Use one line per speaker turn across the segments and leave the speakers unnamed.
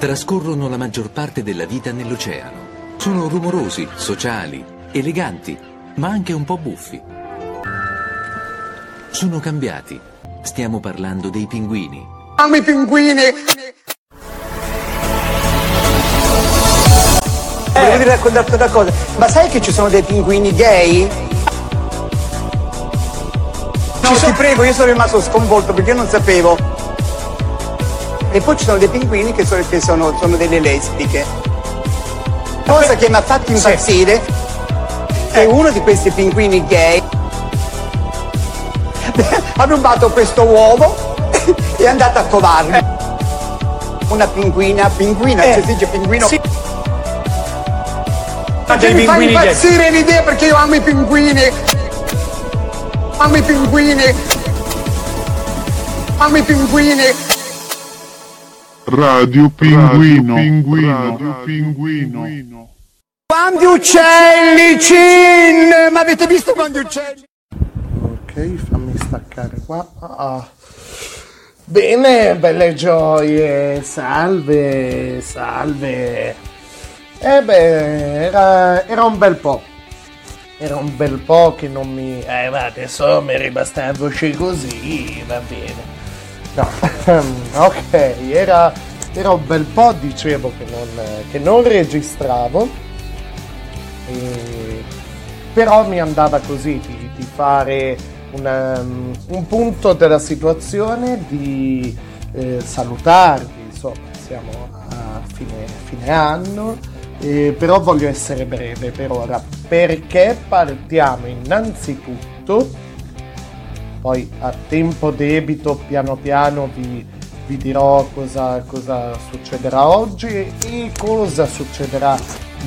trascorrono la maggior parte della vita nell'oceano. Sono rumorosi, sociali, eleganti, ma anche un po' buffi. Sono cambiati. Stiamo parlando dei pinguini.
Amo i pinguini! Eh. Volevo raccontarti una cosa, ma sai che ci sono dei pinguini gay? No, ti prego, io sono rimasto sconvolto perché non sapevo. E poi ci sono dei pinguini che sono, che sono, sono delle lesbiche. Cosa che mi ha fatto impazzire è uno di questi pinguini gay ha rubato questo uovo e è andato a covarlo. Una pinguina, pinguina,
Eh.
cioè si dice pinguino.
Sì.
Che mi fa
pinguini gay.
impazzire l'idea perché io amo i pinguini. Amo i pinguini. Amo i pinguini.
Radio Pinguino. Radio Pinguino.
Quanti uccelli, Cin! Ma avete visto quanti uccelli?
Ok, fammi staccare qua. Ah. Bene, belle gioie, salve, salve. Eh beh, era, era un bel po'. Era un bel po' che non mi... Eh, ma adesso mi ribasta la voce così, va bene. No, ok, era, era un bel po', dicevo, che non, che non registravo. E- però mi andava così di, di fare un, um, un punto della situazione, di eh, salutarvi, insomma, siamo a fine, fine anno, eh, però voglio essere breve per ora, perché partiamo innanzitutto, poi a tempo debito piano piano vi, vi dirò cosa, cosa succederà oggi e cosa succederà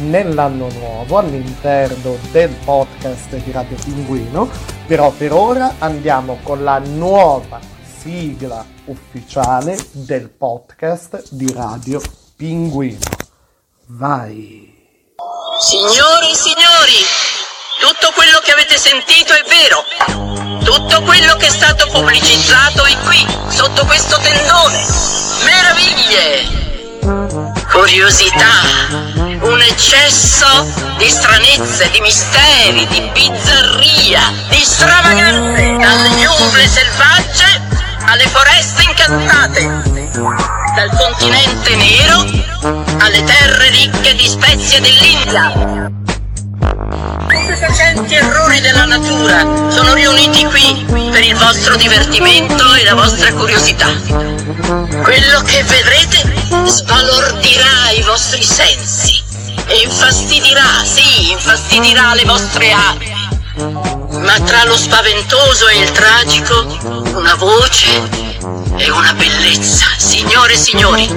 nell'anno nuovo all'interno del podcast di Radio Pinguino, però per ora andiamo con la nuova sigla ufficiale del podcast di Radio Pinguino. Vai!
Signore e signori, tutto quello che avete sentito è vero. Tutto quello che è stato pubblicizzato è qui, sotto questo tendone. Meraviglie! Curiosità, un eccesso di stranezze, di misteri, di bizzarria, di stravaganze, dalle giungle selvagge alle foreste incantate, dal continente nero alle terre ricche di spezie dell'India. Stupefacenti errori della natura sono riuniti qui per il vostro divertimento e la vostra curiosità. Quello che vedrete sbalordirà i vostri sensi e infastidirà, sì, infastidirà le vostre anime. Ma tra lo spaventoso e il tragico, una voce e una bellezza, signore e signori.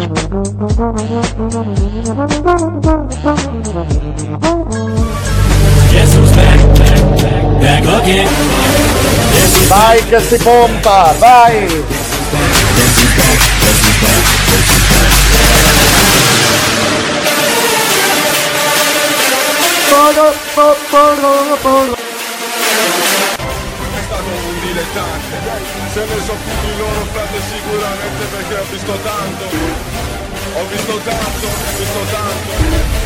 Vai che si pompa, vai! Poro, po- poro, poro.
è stato un dilettante Se ne so più di loro frate sicuramente perché ho visto tanto Ho visto tanto, ho visto tanto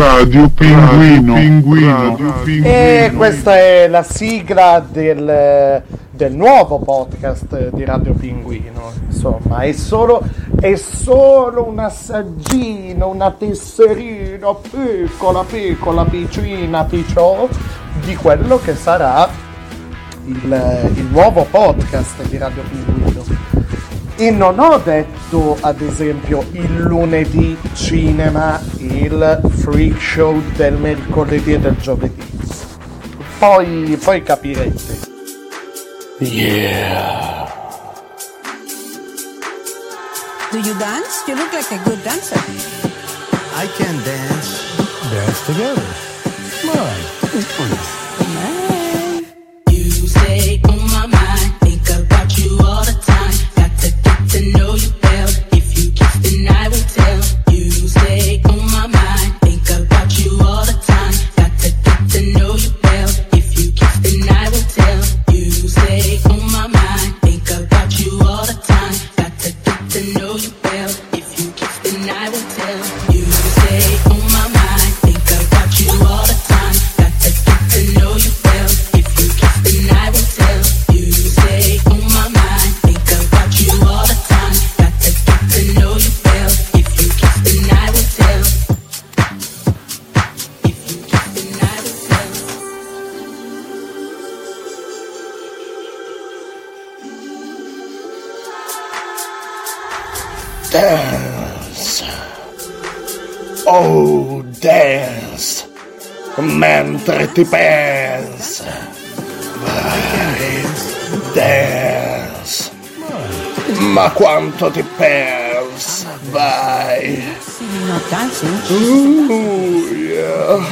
Radio Pinguino. Radio Pinguino.
E questa è la sigla del, del nuovo podcast di Radio Pinguino. Insomma, è solo, è solo un assaggino, una tesserina piccola, piccola, piccina, picciò di quello che sarà il, il nuovo podcast di Radio Pinguino. E non ho detto, ad esempio, il lunedì cinema, il freak show del mercoledì e del giovedì. poi, poi capirete. Yeah.
Do you dance? You look like a good dancer.
I can dance. Dance together. Come on.
Ma quanto ti pensi. Vai.
Dancing.
Ooh, yeah.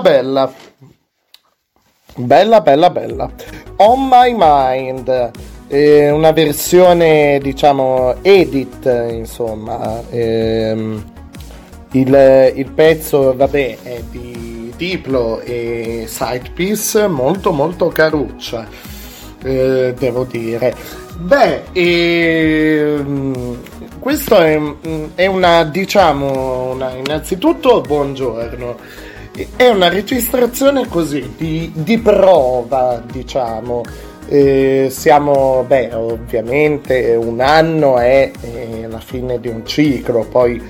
Bella bella. Bella bella bella. On My Mind. eh, una versione diciamo edit insomma. ehm, il, il pezzo vabbè è di Diplo e Sidepiece molto molto caruccia eh, devo dire. Beh, ehm, questo è, è una, diciamo, una, innanzitutto buongiorno. È una registrazione così di, di prova, diciamo. Eh, siamo, beh, ovviamente un anno è, è la fine di un ciclo, poi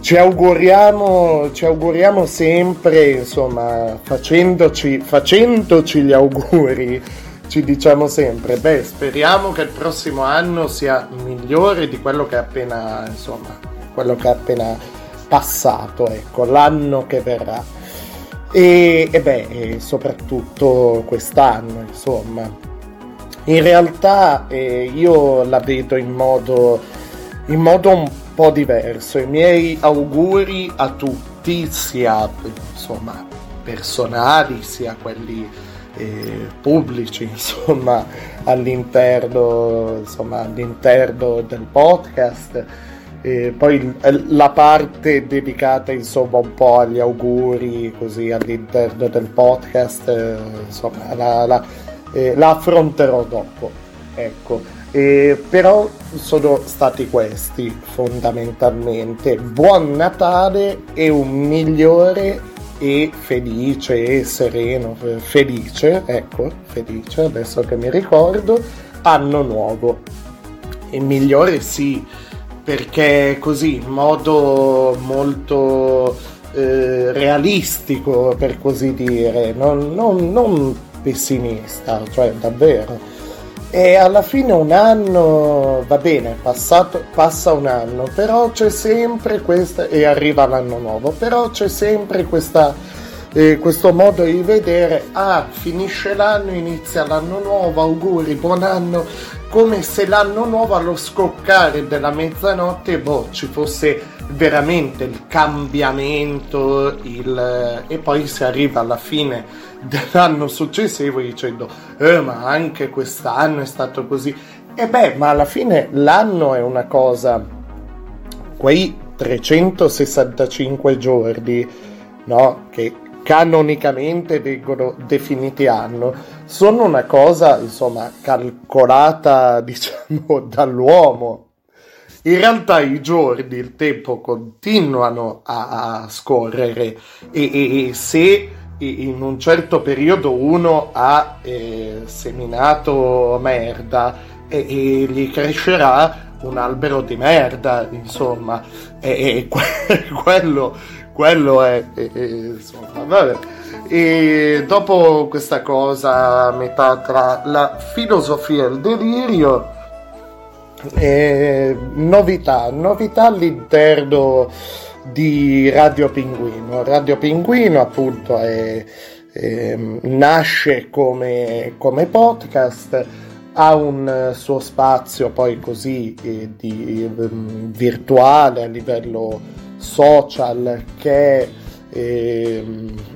ci auguriamo, ci auguriamo sempre, insomma, facendoci, facendoci gli auguri, ci diciamo sempre, beh, speriamo che il prossimo anno sia migliore di quello che è appena, insomma, quello che è appena passato, ecco, l'anno che verrà. E, e beh, soprattutto quest'anno, insomma. In realtà eh, io la vedo in modo, in modo un po' diverso. I miei auguri a tutti, sia insomma personali, sia quelli eh, pubblici, insomma, all'interno, insomma, all'interno del podcast. E poi la parte dedicata insomma un po' agli auguri così all'interno del podcast eh, insomma la, la- eh, la affronterò dopo ecco. Eh, però sono stati questi fondamentalmente. Buon Natale e un migliore e felice e sereno eh, felice ecco felice adesso che mi ricordo anno nuovo. E migliore sì perché così in modo molto eh, realistico per così dire non, non- non pessimista cioè davvero. E alla fine un anno va bene passato, passa un anno però c'è sempre questa e arriva l'anno nuovo però c'è sempre questa eh, questo modo di vedere ah finisce l'anno inizia l'anno nuovo auguri buon anno come se l'anno nuovo allo scoccare della mezzanotte boh, ci fosse veramente il cambiamento il, e poi si arriva alla fine dell'anno successivo dicendo eh, ma anche quest'anno è stato così. E beh ma alla fine l'anno è una cosa quei 365 giorni no, che canonicamente vengono definiti anno sono una cosa insomma calcolata diciamo dall'uomo in realtà i giorni, il tempo continuano a, a scorrere e, e, e, se in un certo periodo uno ha eh, seminato merda e, e, gli crescerà un albero di merda, insomma, e, quello, quello è, insomma, vabbè. E dopo questa cosa a metà tra la filosofia e il delirio, eh, novità, novità all'interno di Radio Pinguino. Radio Pinguino appunto è, è, nasce come, come, podcast, ha un suo spazio poi così eh, di, um, virtuale a livello social che è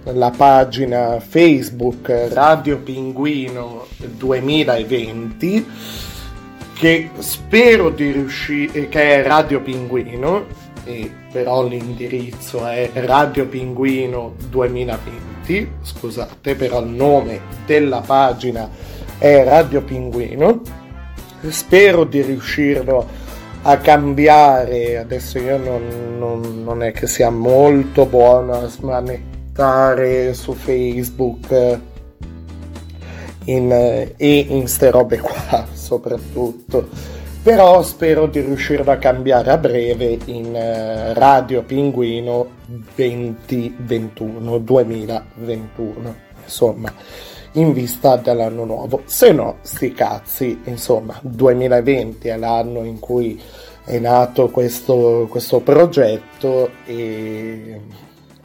la pagina Facebook Radio Pinguino 2020 che spero di riuscire, che è Radio Pinguino, e però l'indirizzo è Radio Pinguino 2020, scusate, però il nome della pagina è Radio Pinguino. Spero di riuscirlo a cambiare, adesso io non, non, non è che sia molto buono a smanettare su Facebook in, e in ste robe qua soprattutto. Però spero di riuscirlo a cambiare a breve in uh, Radio Pinguino 2021 2021 insomma in vista dell'anno nuovo se no sti cazzi insomma 2020 è l'anno in cui è nato questo, questo progetto e,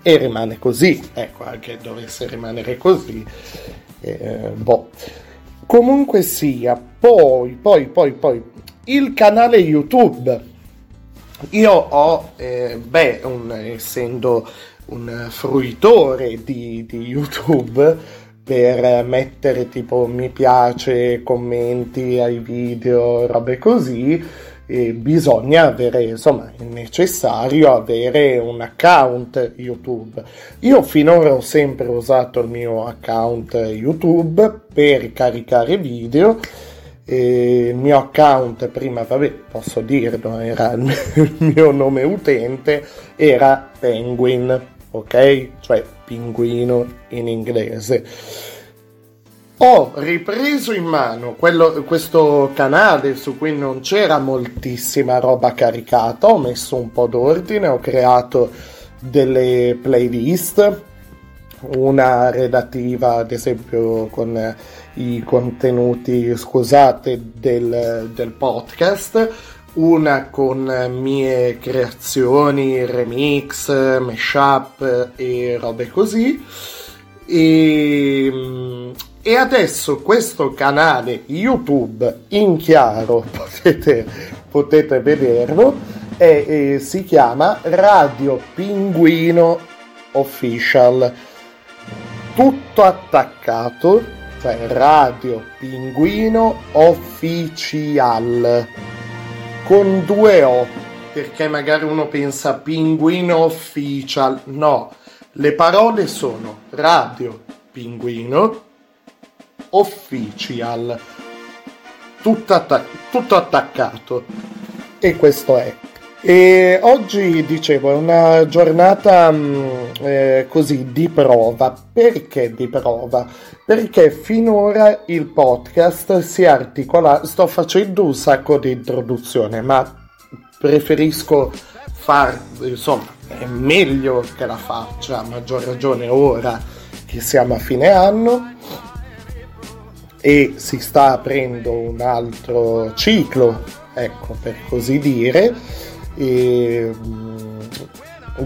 e rimane così ecco anche dovesse rimanere così eh, boh. Comunque sia, poi, poi, poi, poi, il canale YouTube. Io ho, eh, beh, un, essendo un fruitore di, di YouTube, per mettere tipo mi piace, commenti ai video, robe così, bisogna avere, insomma, è necessario avere un account YouTube. Io finora ho sempre usato il mio account YouTube per caricare video. E il mio account prima, vabbè, posso dirlo, era il mio nome utente, era Penguin, ok? Cioè pinguino in inglese. Ho ripreso in mano quello, questo canale su cui non c'era moltissima roba caricata, ho messo un po' d'ordine, ho creato delle playlist, una relativa ad esempio con i contenuti, scusate, del, del podcast, una con mie creazioni, remix, mashup e robe così. E e adesso questo canale YouTube in chiaro, potete, potete vederlo, è, è, si chiama Radio Pinguino Official. Tutto attaccato, cioè Radio Pinguino Official con due O, perché magari uno pensa Pinguino Official. No, le parole sono Radio Pinguino official, tutto, attac- tutto attaccato. E questo è. E oggi dicevo è una giornata mh, mm, eh, così di prova. Perché di prova? Perché finora il podcast si articola. Sto facendo un sacco di introduzione, ma preferisco far insomma è meglio che la faccia a maggior ragione ora che siamo a fine anno e si sta aprendo un altro ciclo, ecco, per così dire. E, mm,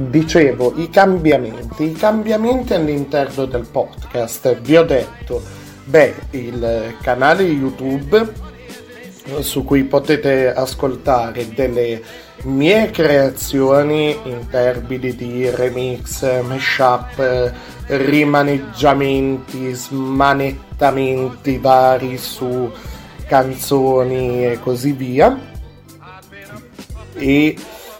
dicevo, i cambiamenti, i cambiamenti all'interno del podcast. Vi ho detto, beh, il canale YouTube su cui potete ascoltare delle mie creazioni in termini di remix, mashup, rimaneggiamenti, smanettamenti vari su canzoni e così via. E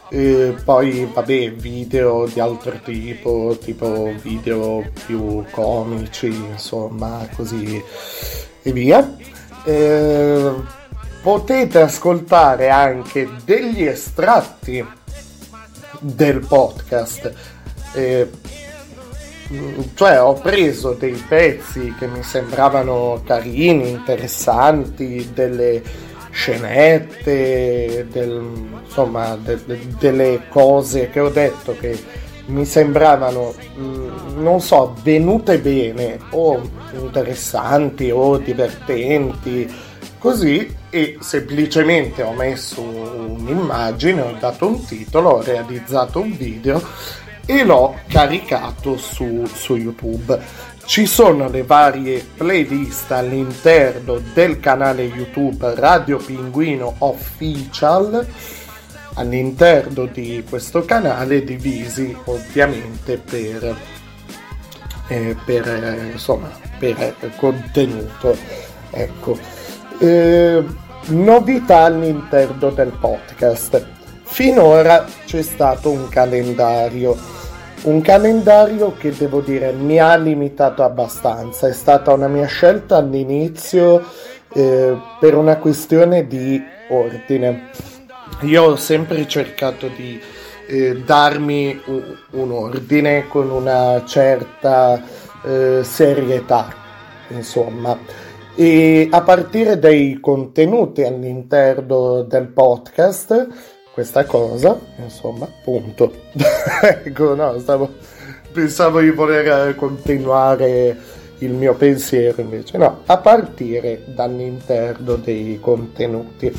eh, poi vabbè video di altro tipo, tipo video più comici, insomma, così e via. Eh, potete ascoltare anche degli estratti del podcast. Eh, cioè ho preso dei pezzi che mi sembravano carini, interessanti, delle scenette, del, insomma de, de, delle cose che ho detto che mi sembravano, mh, non so, venute bene o interessanti o divertenti, così e semplicemente ho messo un'immagine, ho dato un titolo, ho realizzato un video e l'ho caricato su, su YouTube. Ci sono le varie playlist all'interno del canale YouTube Radio Pinguino Official. All'interno di questo canale divisi ovviamente per, eh, per, eh, insomma, per contenuto. Ecco. Eh, novità all'interno del podcast. Finora c'è stato un calendario, un calendario che devo dire mi ha limitato abbastanza, è stata una mia scelta all'inizio eh, per una questione di ordine. Io ho sempre cercato di eh, darmi un, un, ordine con una certa eh, serietà, insomma e a partire dai contenuti all'interno del podcast questa cosa insomma punto ecco no stavo pensavo di voler continuare il mio pensiero invece no a partire dall'interno dei contenuti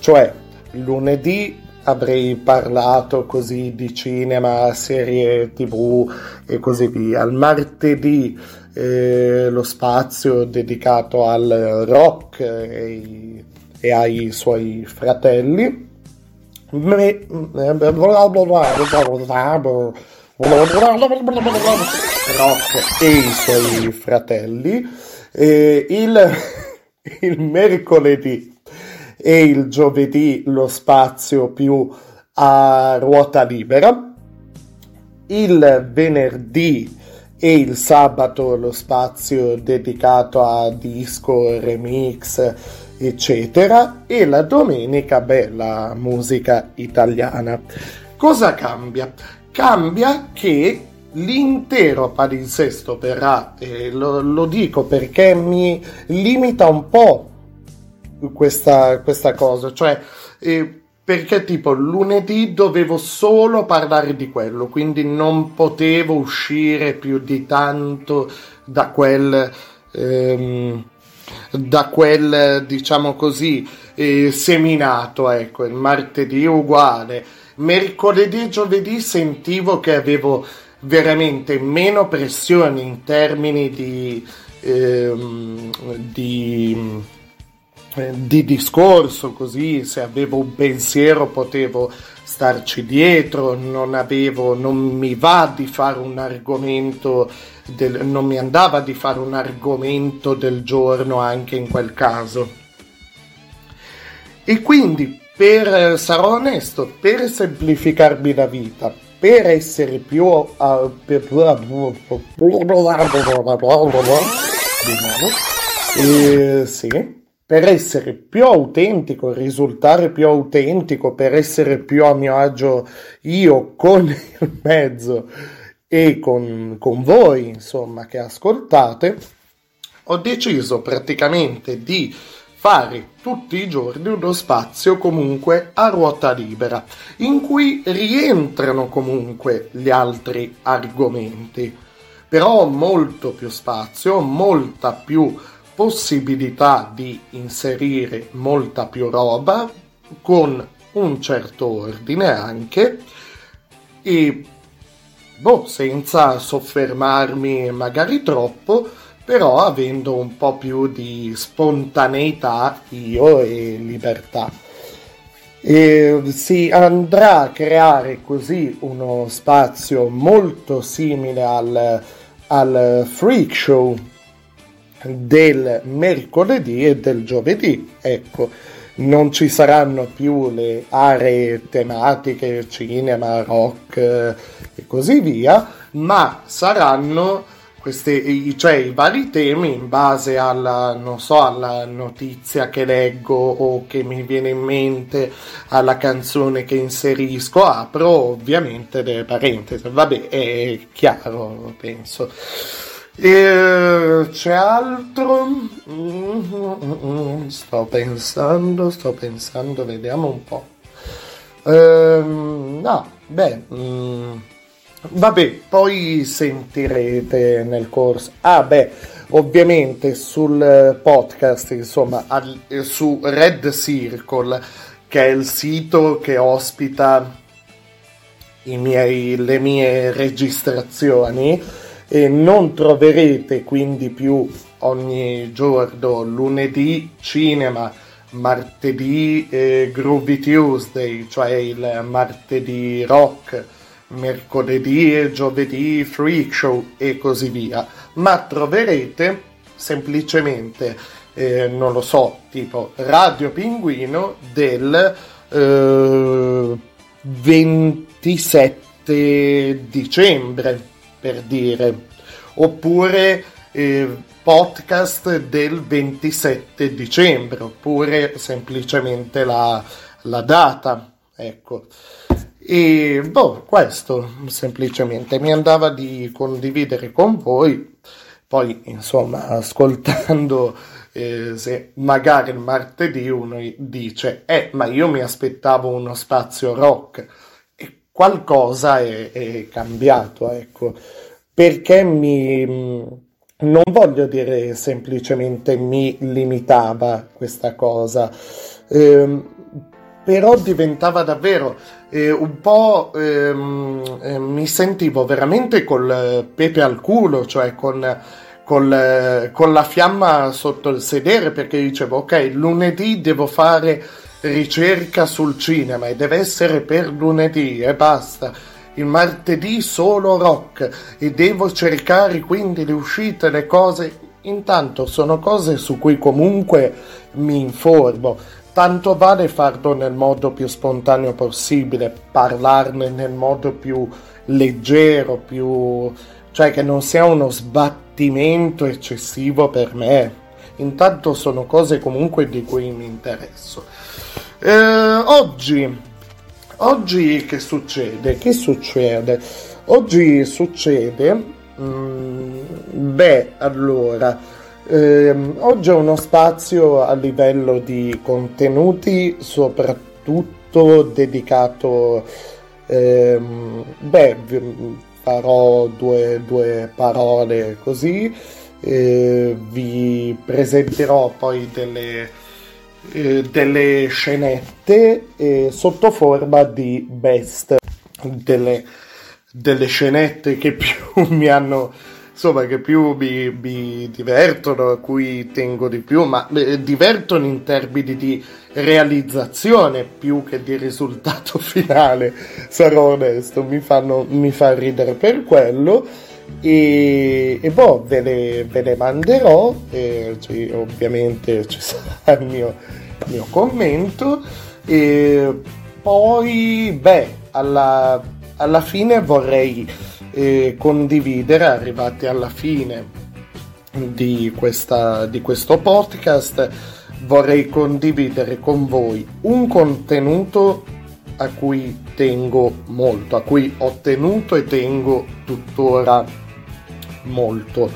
cioè lunedì avrei parlato così di cinema, serie tv e così via. Il martedì eh, lo spazio dedicato al rock e, e ai suoi fratelli. Rock e i suoi fratelli. Eh, il, il mercoledì e il giovedì lo spazio più a ruota libera. Il venerdì e il sabato lo spazio dedicato a disco, remix, eccetera, e la domenica, beh, la musica italiana. Cosa cambia? Cambia che l'intero palinsesto verrà, e lo, lo dico perché mi limita un po' questa, questa cosa, cioè... Eh, perché tipo lunedì dovevo solo parlare di quello, quindi non potevo uscire più di tanto da quel, ehm, da quel diciamo così, eh, seminato, ecco, il martedì uguale. Mercoledì e giovedì sentivo che avevo veramente meno pressione in termini di, ehm, di di discorso, così se avevo un pensiero potevo starci dietro, non avevo, non mi va di fare un argomento, del, non mi andava di fare un argomento del giorno anche in quel caso. E quindi, per, sarò onesto, per semplificarmi la vita, per essere più... Uh, per, eh, sì, per essere più autentico, risultare più autentico, per essere più a mio agio io con il mezzo e con, con voi, insomma, che ascoltate, ho deciso praticamente di fare tutti i giorni uno spazio comunque a ruota libera, in cui rientrano comunque gli altri argomenti. Però ho molto più spazio, molta più possibilità di inserire molta più roba con un certo ordine anche e boh, senza soffermarmi magari troppo, però avendo un po' più di spontaneità io e libertà. E si andrà a creare così uno spazio molto simile al, al freak show del mercoledì e del giovedì. Ecco, non ci saranno più le aree tematiche, cinema, rock eh, e così via, ma saranno questi, cioè i vari temi in base alla, so, alla notizia che leggo o che mi viene in mente, alla canzone che inserisco, apro ovviamente delle parentesi. Vabbè, è chiaro, penso. E c'è altro? Sto pensando, sto pensando, vediamo un po'. Ehm, no, beh, mm, vabbè, poi sentirete nel corso. Ah, beh, ovviamente sul podcast, insomma, al- su Red Circle, che è il sito che ospita miei- le mie registrazioni e non troverete quindi più ogni giorno lunedì cinema, martedì eh, Groovy Tuesday, cioè il martedì rock, mercoledì e giovedì freak show e così via, ma troverete semplicemente, eh, non lo so, tipo Radio Pinguino del eh, 27 dicembre per dire, oppure eh, podcast del 27 dicembre, oppure semplicemente la, la data, ecco. E boh, questo semplicemente mi andava di condividere con voi. Poi, insomma, ascoltando, eh, se magari il martedì uno dice, eh, ma io mi aspettavo uno spazio rock qualcosa è, è cambiato, ecco, perché mi, non voglio dire semplicemente mi limitava questa cosa, eh, però diventava davvero eh, un po' ehm, eh, mi sentivo veramente col pepe al culo, cioè con, con la fiamma sotto il sedere perché dicevo ok lunedì devo fare ricerca sul cinema e deve essere per lunedì e basta. Il martedì solo rock e devo cercare quindi le uscite, le cose. Intanto sono cose su cui comunque mi informo. Tanto vale farlo nel modo più spontaneo possibile, parlarne nel modo più leggero, più cioè che non sia uno sbattimento eccessivo per me. Intanto sono cose comunque di cui mi interesso. Eh, oggi, oggi che succede? Che succede? Oggi succede, mm, beh, allora, ehm, oggi è uno spazio a livello di contenuti soprattutto dedicato, ehm, beh, farò due, due parole così, eh, vi presenterò poi delle eh, delle scenette eh, sotto forma di best, delle, delle scenette che più mi hanno insomma che più mi, mi, divertono, a cui tengo di più, ma eh, divertono in termini di realizzazione più che di risultato finale, sarò onesto, mi, fanno, mi fa ridere. Per quello e, e boh, ve le, ve le manderò, e, cioè, ovviamente ci sarà il mio, mio commento. E poi beh, alla, alla fine vorrei eh, condividere, arrivati alla fine di, questa, di questo podcast, vorrei condividere con voi un contenuto a cui tengo molto, a cui ho tenuto e tengo tuttora molto.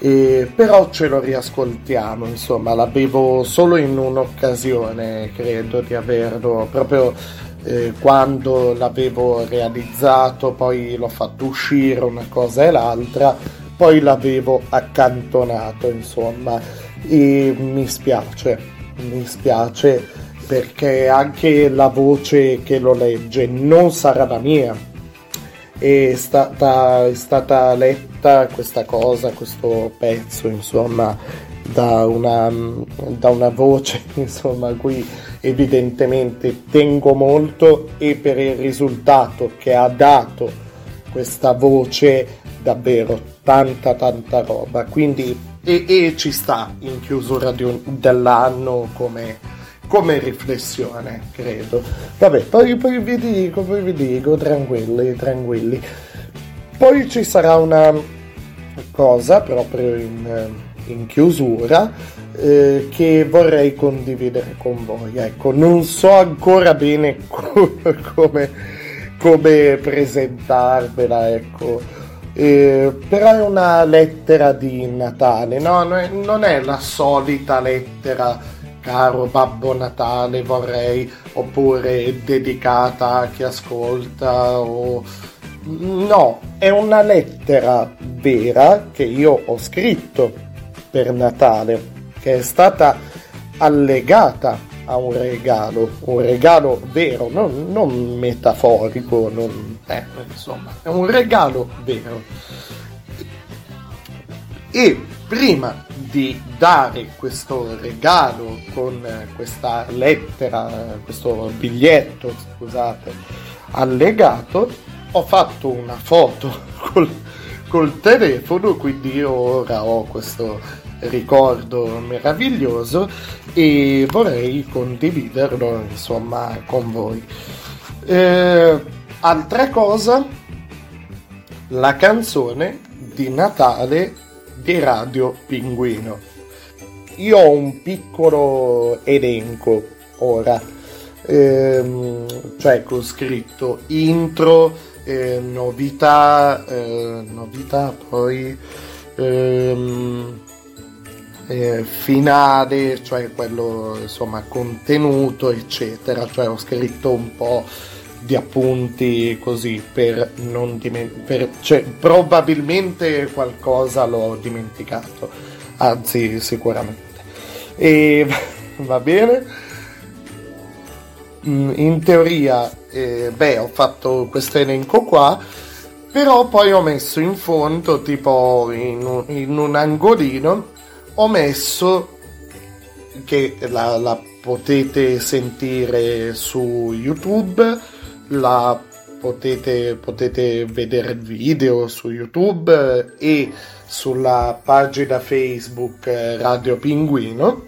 E però ce lo riascoltiamo, insomma, l'avevo solo in un'occasione, credo di averlo proprio eh, quando l'avevo realizzato, poi l'ho fatto uscire una cosa e l'altra, poi l'avevo accantonato, insomma, e mi spiace, mi spiace perché anche la voce che lo legge non sarà la mia. È stata, è stata letta questa cosa, questo pezzo, insomma, da una, da una voce insomma a cui evidentemente tengo molto e per il risultato che ha dato questa voce davvero tanta tanta roba quindi e, e ci sta in chiusura un, dell'anno come, come riflessione credo vabbè poi, poi vi dico poi vi dico tranquilli tranquilli poi ci sarà una cosa proprio in, in chiusura eh, che vorrei condividere con voi. Ecco, non so ancora bene co- come, come presentarvela, ecco. Eh, però è una lettera di Natale, no? Non è la solita lettera caro Babbo Natale vorrei, oppure dedicata a chi ascolta o No, è una lettera vera che io ho scritto per Natale, che è stata allegata a un regalo, un regalo vero, non, non metaforico, non, eh, insomma, è un regalo vero. E prima di dare questo regalo con questa lettera, questo biglietto, scusate, allegato, ho fatto una foto col, col telefono, quindi ora ho questo ricordo meraviglioso e vorrei condividerlo insomma con voi. Eh, altra cosa, la canzone di Natale di Radio Pinguino. Io ho un piccolo elenco ora, ehm, cioè con scritto intro, eh, novità, eh, novità poi ehm, eh, finale, cioè quello insomma contenuto eccetera, cioè ho scritto un po' di appunti così per non dimenticare, cioè probabilmente qualcosa l'ho dimenticato, anzi sicuramente. E va bene. Mm, in teoria eh, beh, ho fatto questo elenco qua, però poi ho messo in fondo, tipo in un, in un angolino, ho messo che la, la potete sentire su YouTube, la potete, potete vedere il video su YouTube e sulla pagina Facebook Radio Pinguino.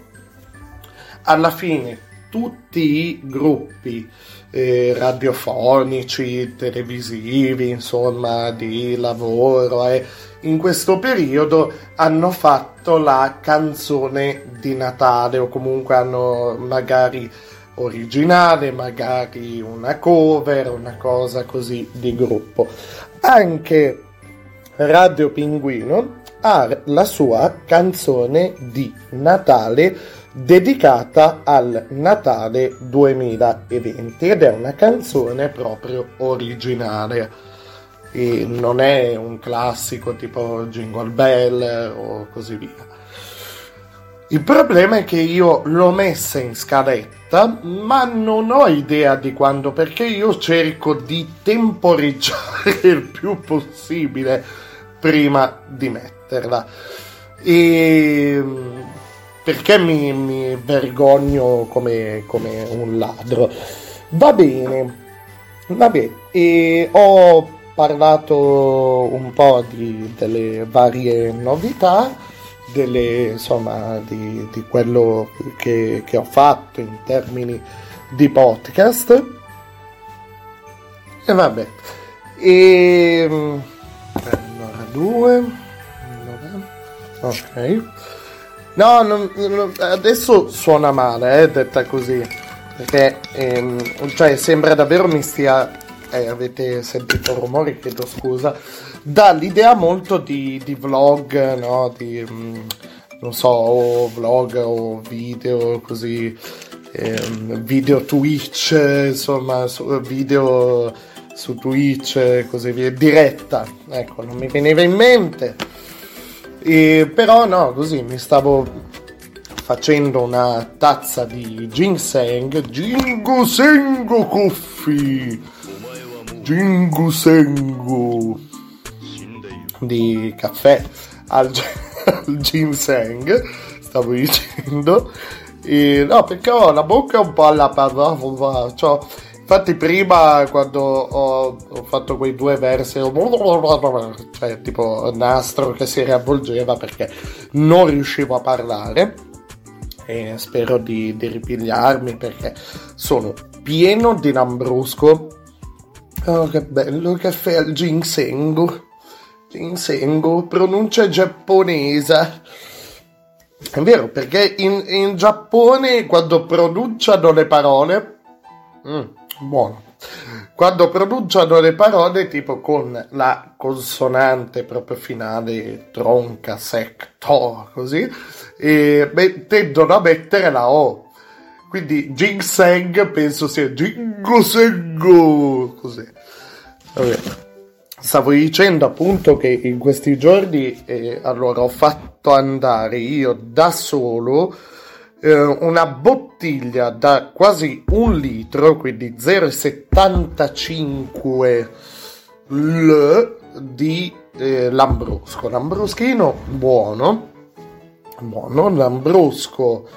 Alla fine tutti i gruppi eh, radiofonici, televisivi, insomma, di lavoro, eh, in questo periodo hanno fatto la canzone di Natale o comunque hanno magari originale, magari una cover, una cosa così di gruppo. Anche Radio Pinguino ha la sua canzone di Natale dedicata al Natale 2020 ed è una canzone proprio originale e non è un classico tipo Jingle Bell o così via. Il problema è che io l'ho messa in scaletta, ma non ho idea di quando, perché io cerco di temporeggiare il più possibile prima di metterla. E perché mi, mi vergogno come, come, un ladro. Va bene, va bene. E ho parlato un po' di, delle varie novità, delle, insomma, di, di quello che, che, ho fatto in termini di podcast. E vabbè. E... Allora, due. Ok. No, non, non, adesso suona male, eh, detta così. Perché, ehm, cioè, sembra davvero mi stia... Eh, avete sentito rumori, chiedo scusa. Dà l'idea molto di, di vlog, no? Di, mm, non so, o vlog o video così. Ehm, video Twitch, insomma, video su Twitch così via. Diretta, ecco, non mi veniva in mente e, però no, così mi stavo facendo una tazza di ginseng. Jingu Sengu Coffee! Jingu Sengu di caffè al, al ginseng. stavo dicendo. E, no, perché ho la bocca un po' alla pavava. Cioè, infatti, prima quando ho, ho fatto quei due versi, cioè tipo nastro che si riavvolgeva perché non riuscivo a parlare. E spero di, di ripigliarmi perché sono pieno di lambrusco. Oh, che bello fa il ginseng. Ginseng, pronuncia giapponese. È vero, perché in, in Giappone quando pronunciano le parole... Mm, buono. Quando pronunciano le parole tipo con la consonante proprio finale, tronca, sec, to, così, e tendono a mettere la O. Quindi ginseng penso sia gingosengo, così. Vabbè. Stavo dicendo appunto che in questi giorni eh, allora ho fatto andare io da solo eh, una bottiglia da quasi un litro, quindi 0,75 L di eh, Lambrusco. Lambruschino buono, buono, Lambrusco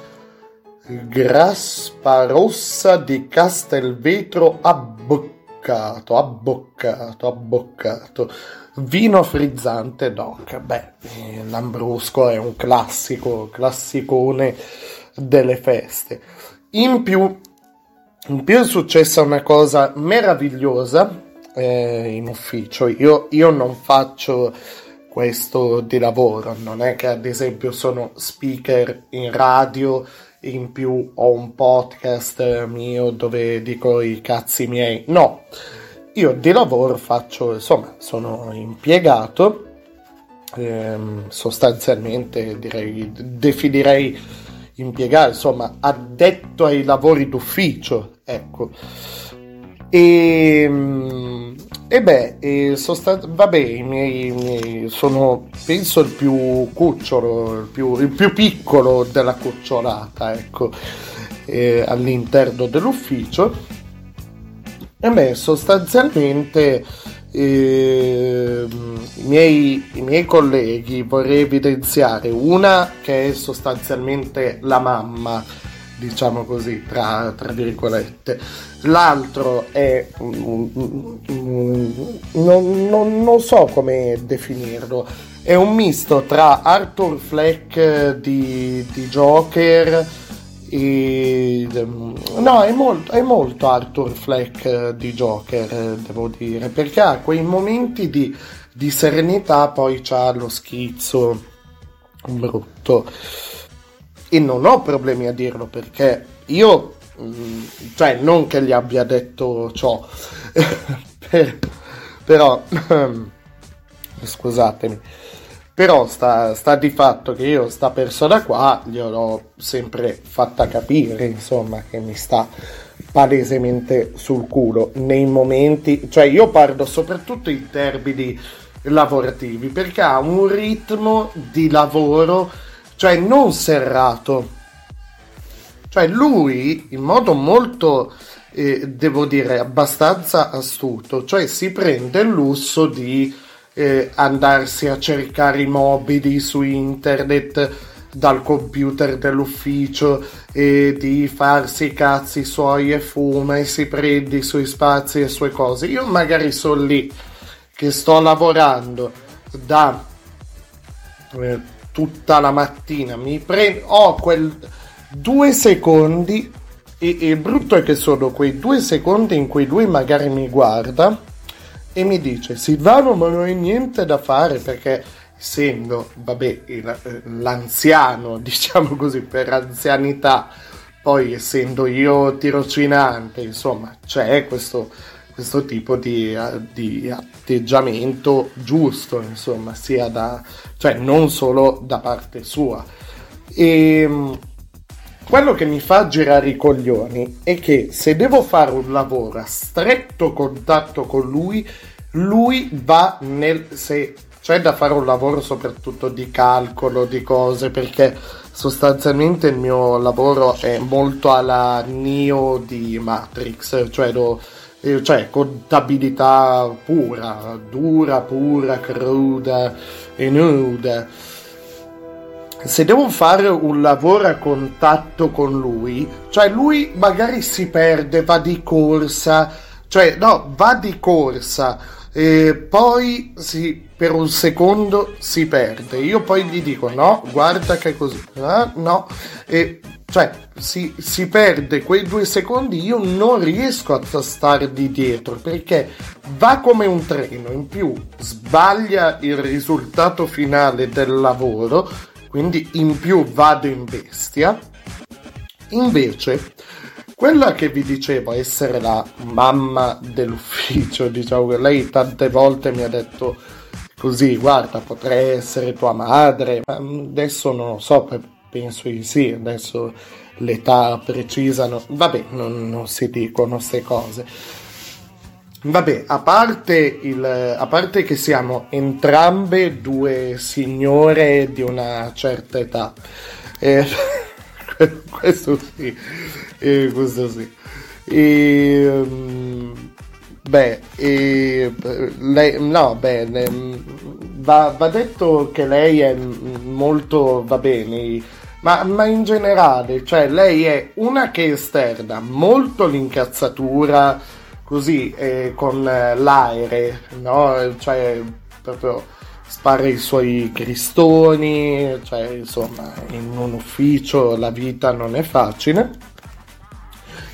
graspa rossa di Castelvetro abboccato abboccato, abboccato, abboccato. Vino frizzante doc. Beh, eh, l'ambrusco è un classico, classicone delle feste. In più, in più è successa una cosa meravigliosa eh, in ufficio. Io, io non faccio questo di lavoro, non è che ad esempio sono speaker in radio in più ho un podcast mio dove dico i cazzi miei. No, io di lavoro faccio, insomma, sono impiegato, ehm, sostanzialmente direi, definirei impiegato, insomma, addetto ai lavori d'ufficio, ecco. E, ehm, e beh, e sostan- vabbè, i miei, i miei, sono penso il più cucciolo, il più, il più piccolo della cucciolata, ecco, eh, all'interno dell'ufficio. E beh, sostanzialmente eh, i, miei, i miei colleghi vorrei evidenziare una che è sostanzialmente la mamma diciamo così, tra, tra virgolette. L'altro è, non, non, non, so come definirlo, è un misto tra Arthur Fleck di, di Joker e... No, è molto, è molto Arthur Fleck di Joker, devo dire, perché ha quei momenti di, di serenità, poi c'ha lo schizzo brutto e non ho problemi a dirlo perché io, mm, cioè non che gli abbia detto ciò, per, però, scusatemi, però sta, sta, di fatto che io sta persona qua gliel'ho sempre fatta capire, insomma, che mi sta palesemente sul culo nei momenti, cioè io parlo soprattutto in termini lavorativi perché ha un ritmo di lavoro cioè non serrato. Cioè lui in modo molto, eh, devo dire, abbastanza astuto, cioè si prende il lusso di eh, andarsi a cercare i mobili su internet dal computer dell'ufficio e di farsi i cazzi suoi e fuma e si prende i suoi spazi e sue cose. Io magari sono lì che sto lavorando da eh, tutta la mattina, mi prendo, ho quel due secondi e, il brutto è che sono quei due secondi in cui lui magari mi guarda e mi dice Silvano ma non hai niente da fare perché essendo vabbè il, l'anziano diciamo così per anzianità poi essendo io tirocinante insomma c'è questo questo tipo di, di, atteggiamento giusto, insomma, sia da, cioè non solo da parte sua. E ehm, quello che mi fa girare i coglioni è che se devo fare un lavoro a stretto contatto con lui, lui va nel se c'è da fare un lavoro soprattutto di calcolo di cose perché sostanzialmente il mio lavoro è molto alla Neo di Matrix, cioè lo, cioè contabilità pura, dura, pura, cruda e nuda. se devo fare un lavoro a contatto con lui, cioè lui magari si perde, va di corsa, cioè no, va di corsa, e poi si, per un secondo si perde. Io poi gli dico no, guarda che è così, ah, no, e cioè si, si perde quei due secondi, io non riesco a stargli dietro perché va come un treno, in più sbaglia il risultato finale del lavoro, quindi in più vado in bestia. Invece, quella che vi dicevo essere la mamma dell'ufficio, diciamo che lei tante volte mi ha detto così, guarda, potrei essere tua madre, ma adesso non lo so, penso di sì, adesso l'età precisa, no, vabbè, non, non si dicono queste cose. Vabbè, a parte, il, a parte che siamo entrambe due signore di una certa età, eh, questo sì, eh, questo sì. E, um, beh, e, lei, no, beh, va, va detto che lei è molto, va bene, ma, ma, in generale, cioè lei è una che esterna molto l'incazzatura così eh, con eh, l'aere, no? Cioè proprio spara i suoi cristoni, cioè insomma in un ufficio la vita non è facile.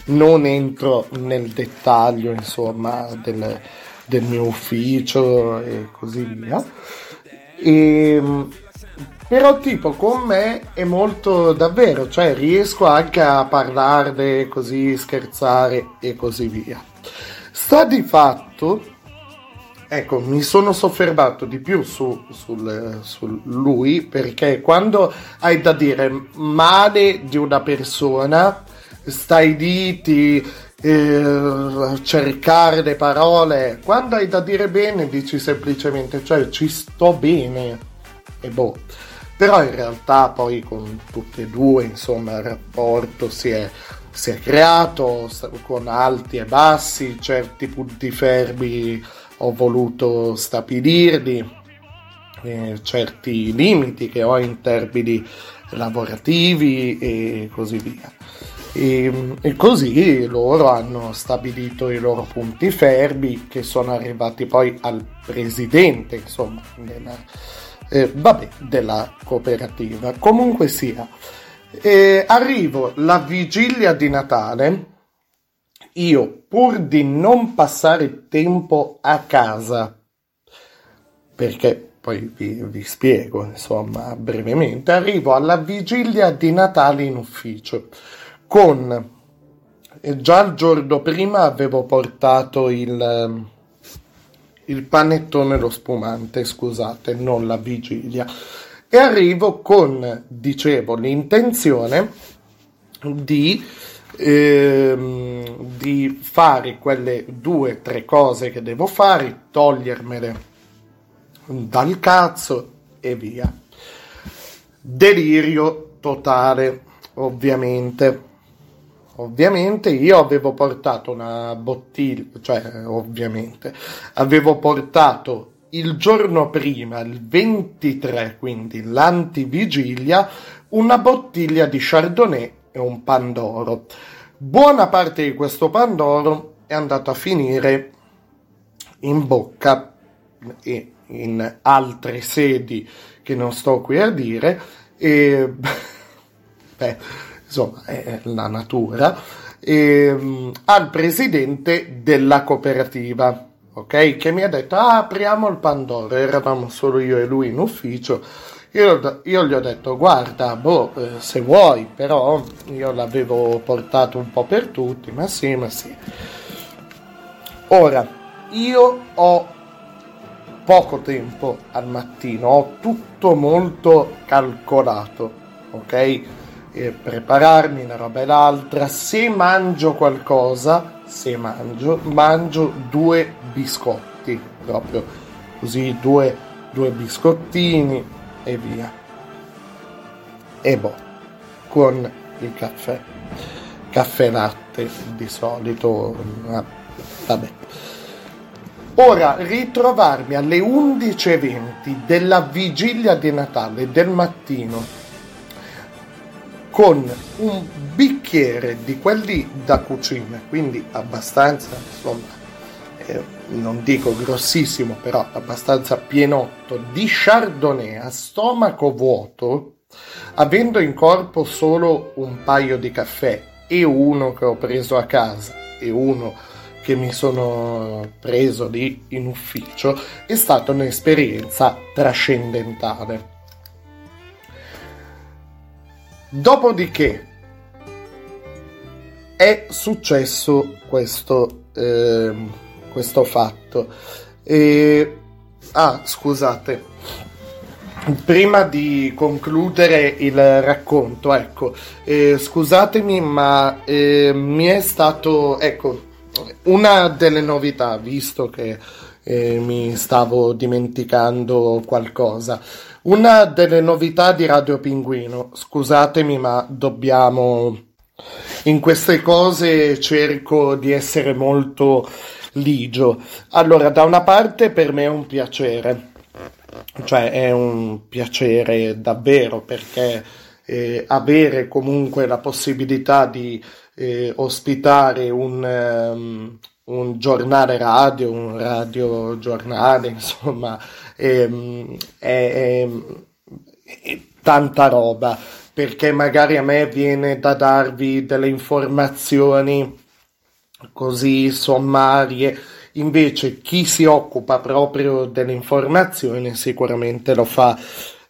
Non entro nel dettaglio insomma del, del mio ufficio e così via. E, ehm, però tipo con me è molto davvero, cioè riesco anche a parlarne così, scherzare e così via. Sta di fatto, ecco, mi sono soffermato di più su, sul, su lui perché quando hai da dire male di una persona, stai lì, ti, eh, cercare le parole. Quando hai da dire bene, dici semplicemente, cioè ci sto bene. E boh però in realtà poi con tutte e due insomma il rapporto si è, si è creato con alti e bassi, certi punti fermi ho voluto stabilirli, eh, certi limiti che ho in termini lavorativi e così via. E, e, così loro hanno stabilito i loro punti fermi che sono arrivati poi al presidente insomma della, eh, vabbè, della cooperativa. Comunque sia, eh, arrivo la vigilia di Natale, io pur di non passare tempo a casa, perché poi vi, vi spiego insomma brevemente, arrivo alla vigilia di Natale in ufficio con già il giorno prima avevo portato il il panettone lo spumante, scusate, non la vigilia. E arrivo con, dicevo, l'intenzione di, ehm, di fare quelle due o tre cose che devo fare, togliermele dal cazzo e via. Delirio totale, ovviamente Ovviamente io avevo portato una bottiglia, cioè ovviamente, avevo portato il giorno prima, il 23, quindi l'antivigilia, una bottiglia di Chardonnay e un Pandoro. Buona parte di questo Pandoro è andato a finire in bocca e in altre sedi che non sto qui a dire e beh insomma è la natura, ehm, al presidente della cooperativa, ok? Che mi ha detto, ah, apriamo il Pandoro, eravamo solo io e lui in ufficio, io, io gli ho detto, guarda, boh, eh, se vuoi, però io l'avevo portato un po' per tutti, ma sì, ma sì. Ora, io ho poco tempo al mattino, ho tutto molto calcolato, ok? Eh, prepararmi una roba e l'altra. Se mangio qualcosa, se mangio, mangio due biscotti, proprio così, due, due biscottini e via. E boh, con il caffè. Caffè latte di solito, vabbè. Ora ritrovarmi alle 11.20 della vigilia di Natale del mattino con un bicchiere di quelli da cucina, quindi abbastanza, insomma, eh, non dico grossissimo, però abbastanza pienotto di chardonnay a stomaco vuoto, avendo in corpo solo un paio di caffè e uno che ho preso a casa e uno che mi sono preso lì in ufficio, è stata un'esperienza trascendentale. Dopodiché è successo questo, eh, questo fatto. E, ah, scusate. Prima di concludere il racconto, ecco, eh, scusatemi, ma eh, mi è stato, ecco, una delle novità, visto che eh, mi stavo dimenticando qualcosa. Una delle novità di Radio Pinguino, scusatemi, ma dobbiamo. In queste cose cerco di essere molto ligio. Allora, da una parte per me è un piacere, cioè è un piacere davvero perché eh, avere comunque la possibilità di eh, ospitare un, um, un, giornale radio, un radio giornale, insomma, ehm, è, è, è tanta roba perché magari a me viene da darvi delle informazioni così sommarie invece chi si occupa proprio delle informazioni sicuramente lo fa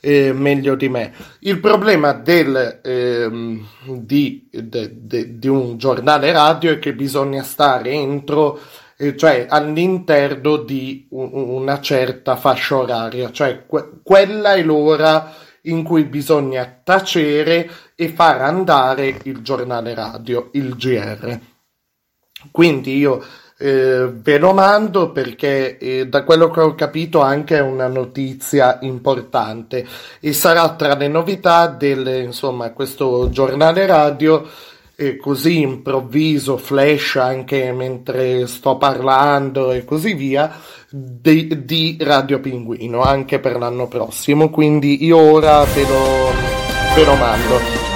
eh, meglio di me. Il problema del, ehm, di, de, de, di, un giornale radio è che bisogna stare entro, eh, cioè all'interno di un, una certa fascia oraria, cioè que- quella è l'ora in cui bisogna tacere e far andare il giornale radio, il GR. Quindi io eh, ve lo mando perché eh, da quello che ho capito anche è una notizia importante e sarà tra le novità del insomma questo giornale radio e così improvviso flash anche mentre sto parlando e così via di, di Radio Pinguino anche per l'anno prossimo quindi io ora ve lo, ve lo mando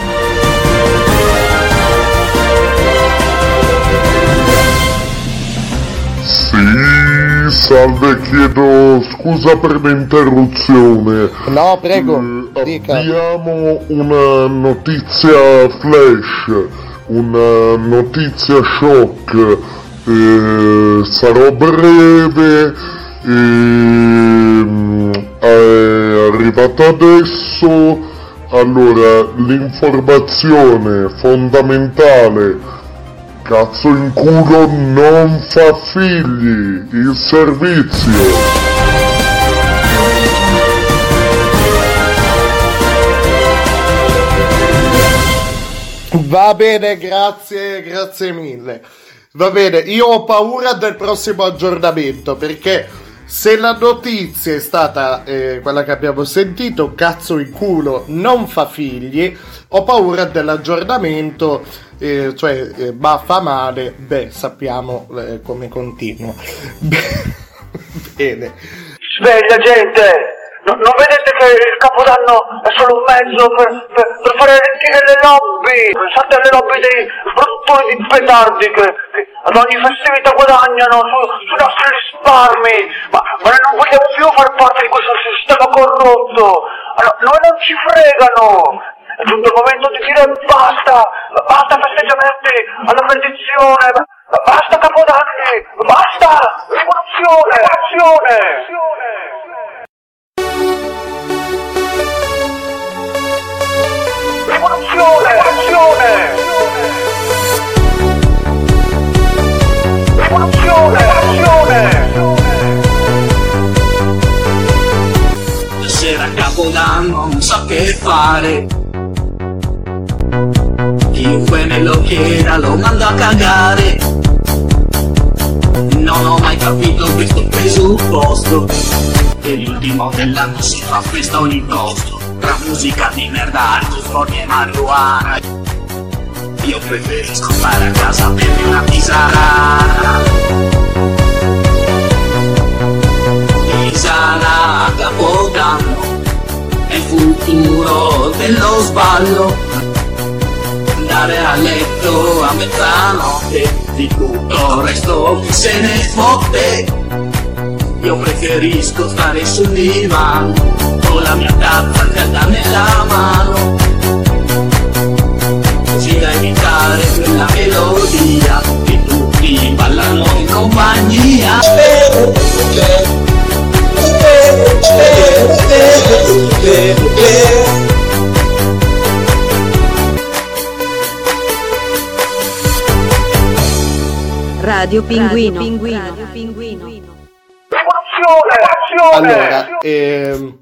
Sì, salve, chiedo scusa per l'interruzione.
No, prego,
eh,
dica.
Abbiamo una notizia flash, una notizia shock. Eh, sarò breve. Eh, è arrivata adesso. Allora, l'informazione fondamentale Cazzo in culo non fa figli, il servizio.
Va bene, grazie, grazie mille. Va bene, io ho paura del prossimo aggiornamento perché se la notizia è stata eh, quella che abbiamo sentito, cazzo in culo non fa figli, ho paura dell'aggiornamento eh, cioè eh, baffa male, beh, sappiamo eh, come continua. Bene.
Sveglia gente! No, non vedete che il capodanno è solo un mezzo per, per, per fare arricchire le lobby? Pensate alle lobby dei produttori di petardi che, che ad ogni festività guadagnano su, sui nostri risparmi, ma, ma noi non vogliamo più far parte di questo sistema corrotto. Allora, noi non ci fregano, è giunto il momento di dire basta, basta festeggiamenti alla benedizione, basta capodanni, basta rivoluzione, rivoluzione. Rivoluzione, rivoluzione. Rivoluzione, rivoluzione.
Stasera Capodanno non so che fare Chiunque me lo chieda lo mando a cagare Non ho mai capito questo presupposto. Che l'ultimo dell'anno si fa festa ogni costo Tra musica di merda, alcol, e marijuana. Io preferisco fare a casa per una tisana. Tisana capodanno È il futuro dello sballo andare a letto a mezzanotte Di tutto il resto chi se ne fotte Io preferisco stare sul divano Con la mia tazza calda nella mano Così da evitare quella melodia Che tutti ballano in compagnia
Radio Pinguino.
Rivoluzione!
Allora, ehm,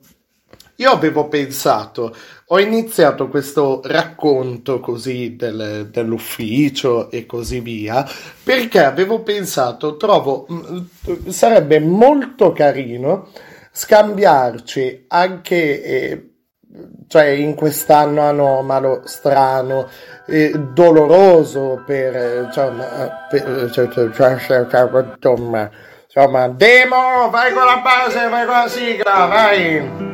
io avevo pensato, ho iniziato questo racconto così del- dell'ufficio e così via, perché avevo pensato, trovo, mh, sarebbe molto carino scambiarci anche, eh, cioè in quest'anno anomalo, strano, eh, doloroso per, insomma, per, cioè, cioè, cioè, cioè, cioè, insomma, insomma, Demo, vai con la base, vai con la sigla, vai!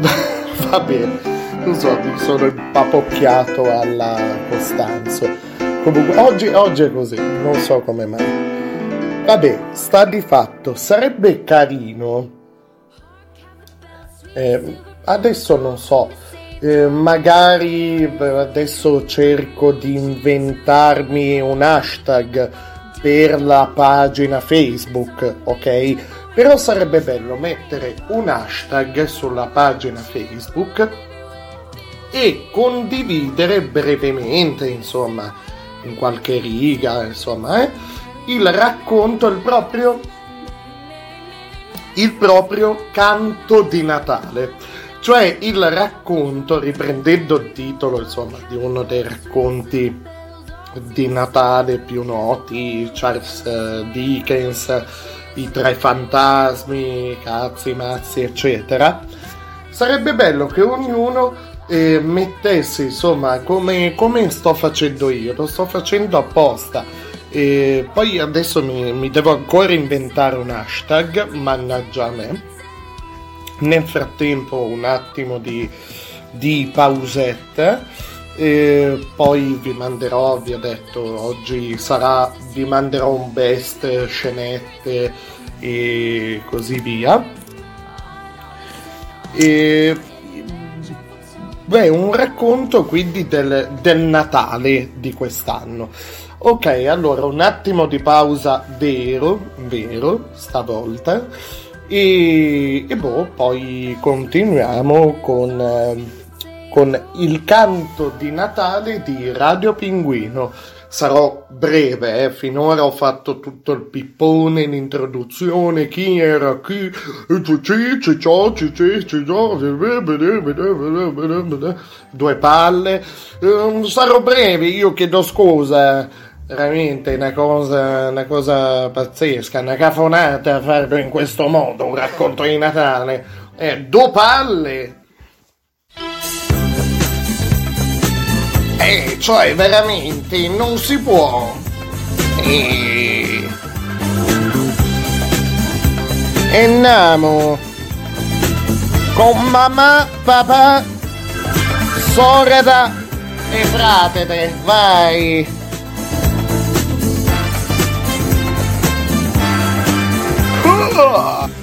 Va bene, non so, mi sono impapocchiato alla Costanzo. Comunque, oggi, oggi è così, non so come mai. Vabbè, sta di fatto, sarebbe carino. Eh, adesso non so, eh, magari beh, adesso cerco di inventarmi un hashtag per la pagina Facebook, ok? Però sarebbe bello mettere un hashtag sulla pagina Facebook e condividere brevemente, insomma, in qualche riga, insomma, eh, il racconto, il proprio, il proprio canto di Natale. Cioè il racconto, riprendendo il titolo, insomma, di uno dei racconti di Natale più noti, Charles eh, Dickens, i tre fantasmi, cazzi, mazzi, eccetera. Sarebbe bello che ognuno eh, mettesse, insomma, come, come sto facendo io, lo sto facendo apposta. E poi adesso mi, mi devo ancora inventare un hashtag, mannaggia a me. Nel frattempo un attimo di, di pausetta. E poi vi manderò, vi ho detto, oggi sarà, vi manderò un best scenette e così via. E beh, un racconto quindi del, del Natale di quest'anno. Ok, allora un attimo di pausa vero, vero, stavolta. E, e boh, poi continuiamo con, eh, con il canto di Natale di Radio Pinguino. Sarò breve, eh. finora ho fatto tutto il pippone, l'introduzione, chi era chi, e due palle. Eh, sarò breve, io chiedo scusa, veramente una cosa, una cosa pazzesca, una cafonata farlo in questo modo, un racconto di Natale. Eh, due palle, Eh, cioè veramente non si può. Eh. E andiamo con mamma, papà, sorella e fratete, vai. Uh! Eh,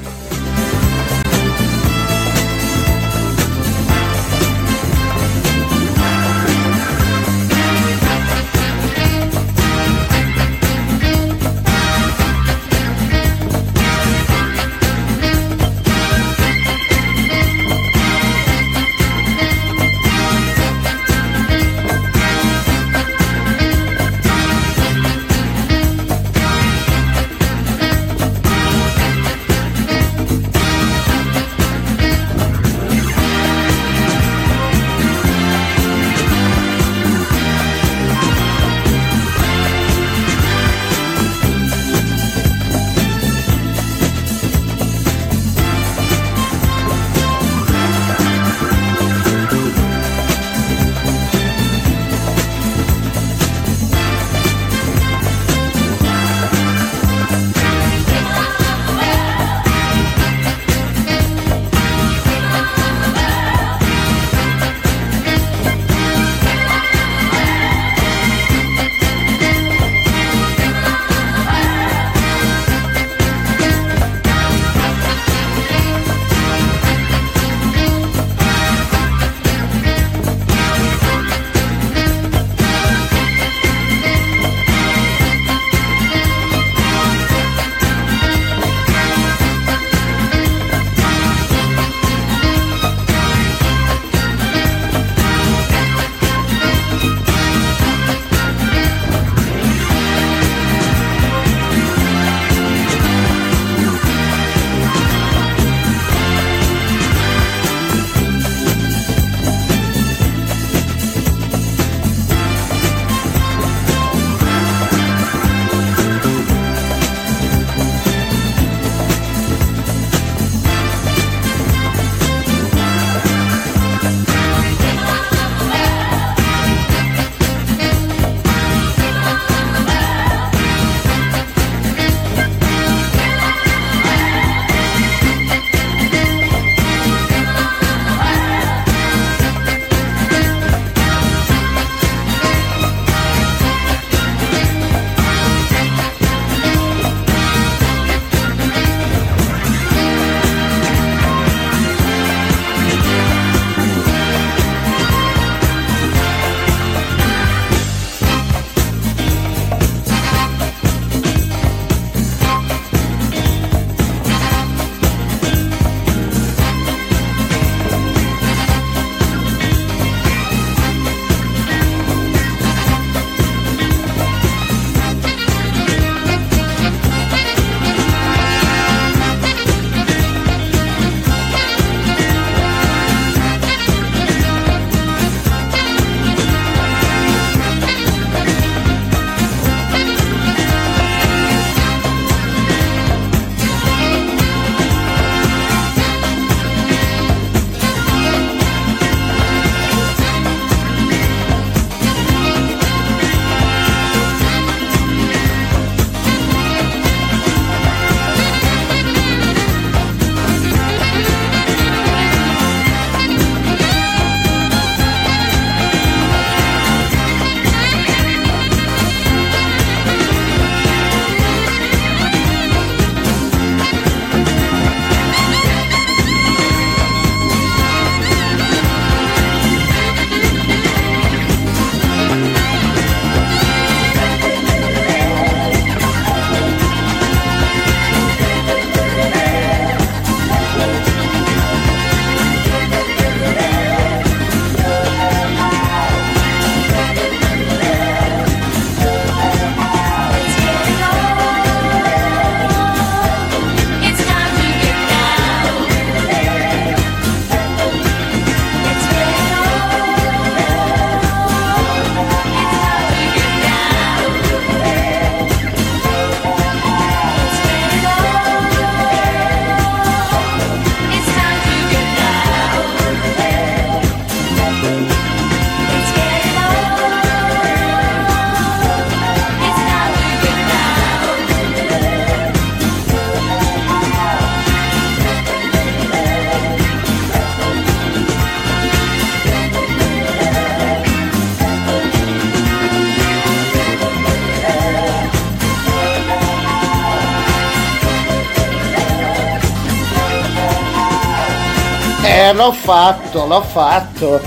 l'ho fatto, l'ho fatto.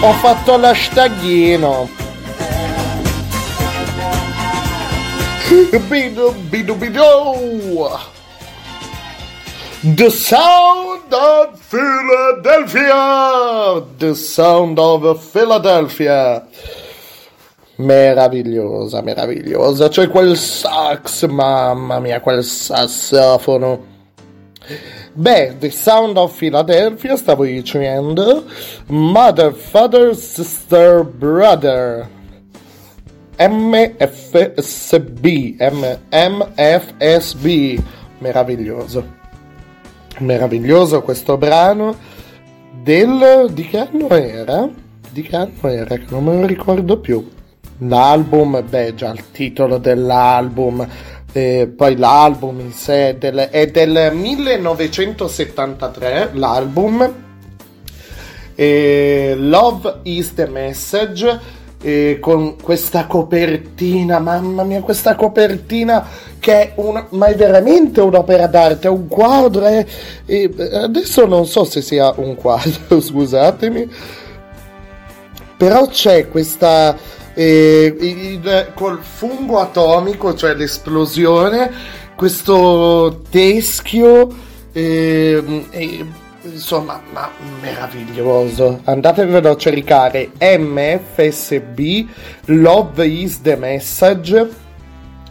Ho fatto l'hashtaghino. Bidu bidu bidu. The sound of Philadelphia. The sound of Philadelphia. Meravigliosa, meravigliosa. C'è quel sax, mamma mia, quel sassofono. Beh, The Sound of Philadelphia, stavo dicendo. Mother, Father, Sister, Brother. MFSB. MFSB. Meraviglioso. Meraviglioso questo brano. Del. di che anno era? Di che anno era? Che non me lo ricordo più. L'album, beh, già il titolo dell'album. Eh, poi l'album in sé del, è del 1973, l'album. Eh, Love is the Message. eh, con questa copertina, mamma mia, questa copertina che è una, ma è veramente un'opera d'arte, è un quadro. È, è- adesso non so se sia un quadro, scusatemi, però c'è questa eh, il- col fungo atomico, cioè l'esplosione, questo teschio, ehm, e, insomma, ma meraviglioso. Andatevelo a cercare MFSB Love is the Message.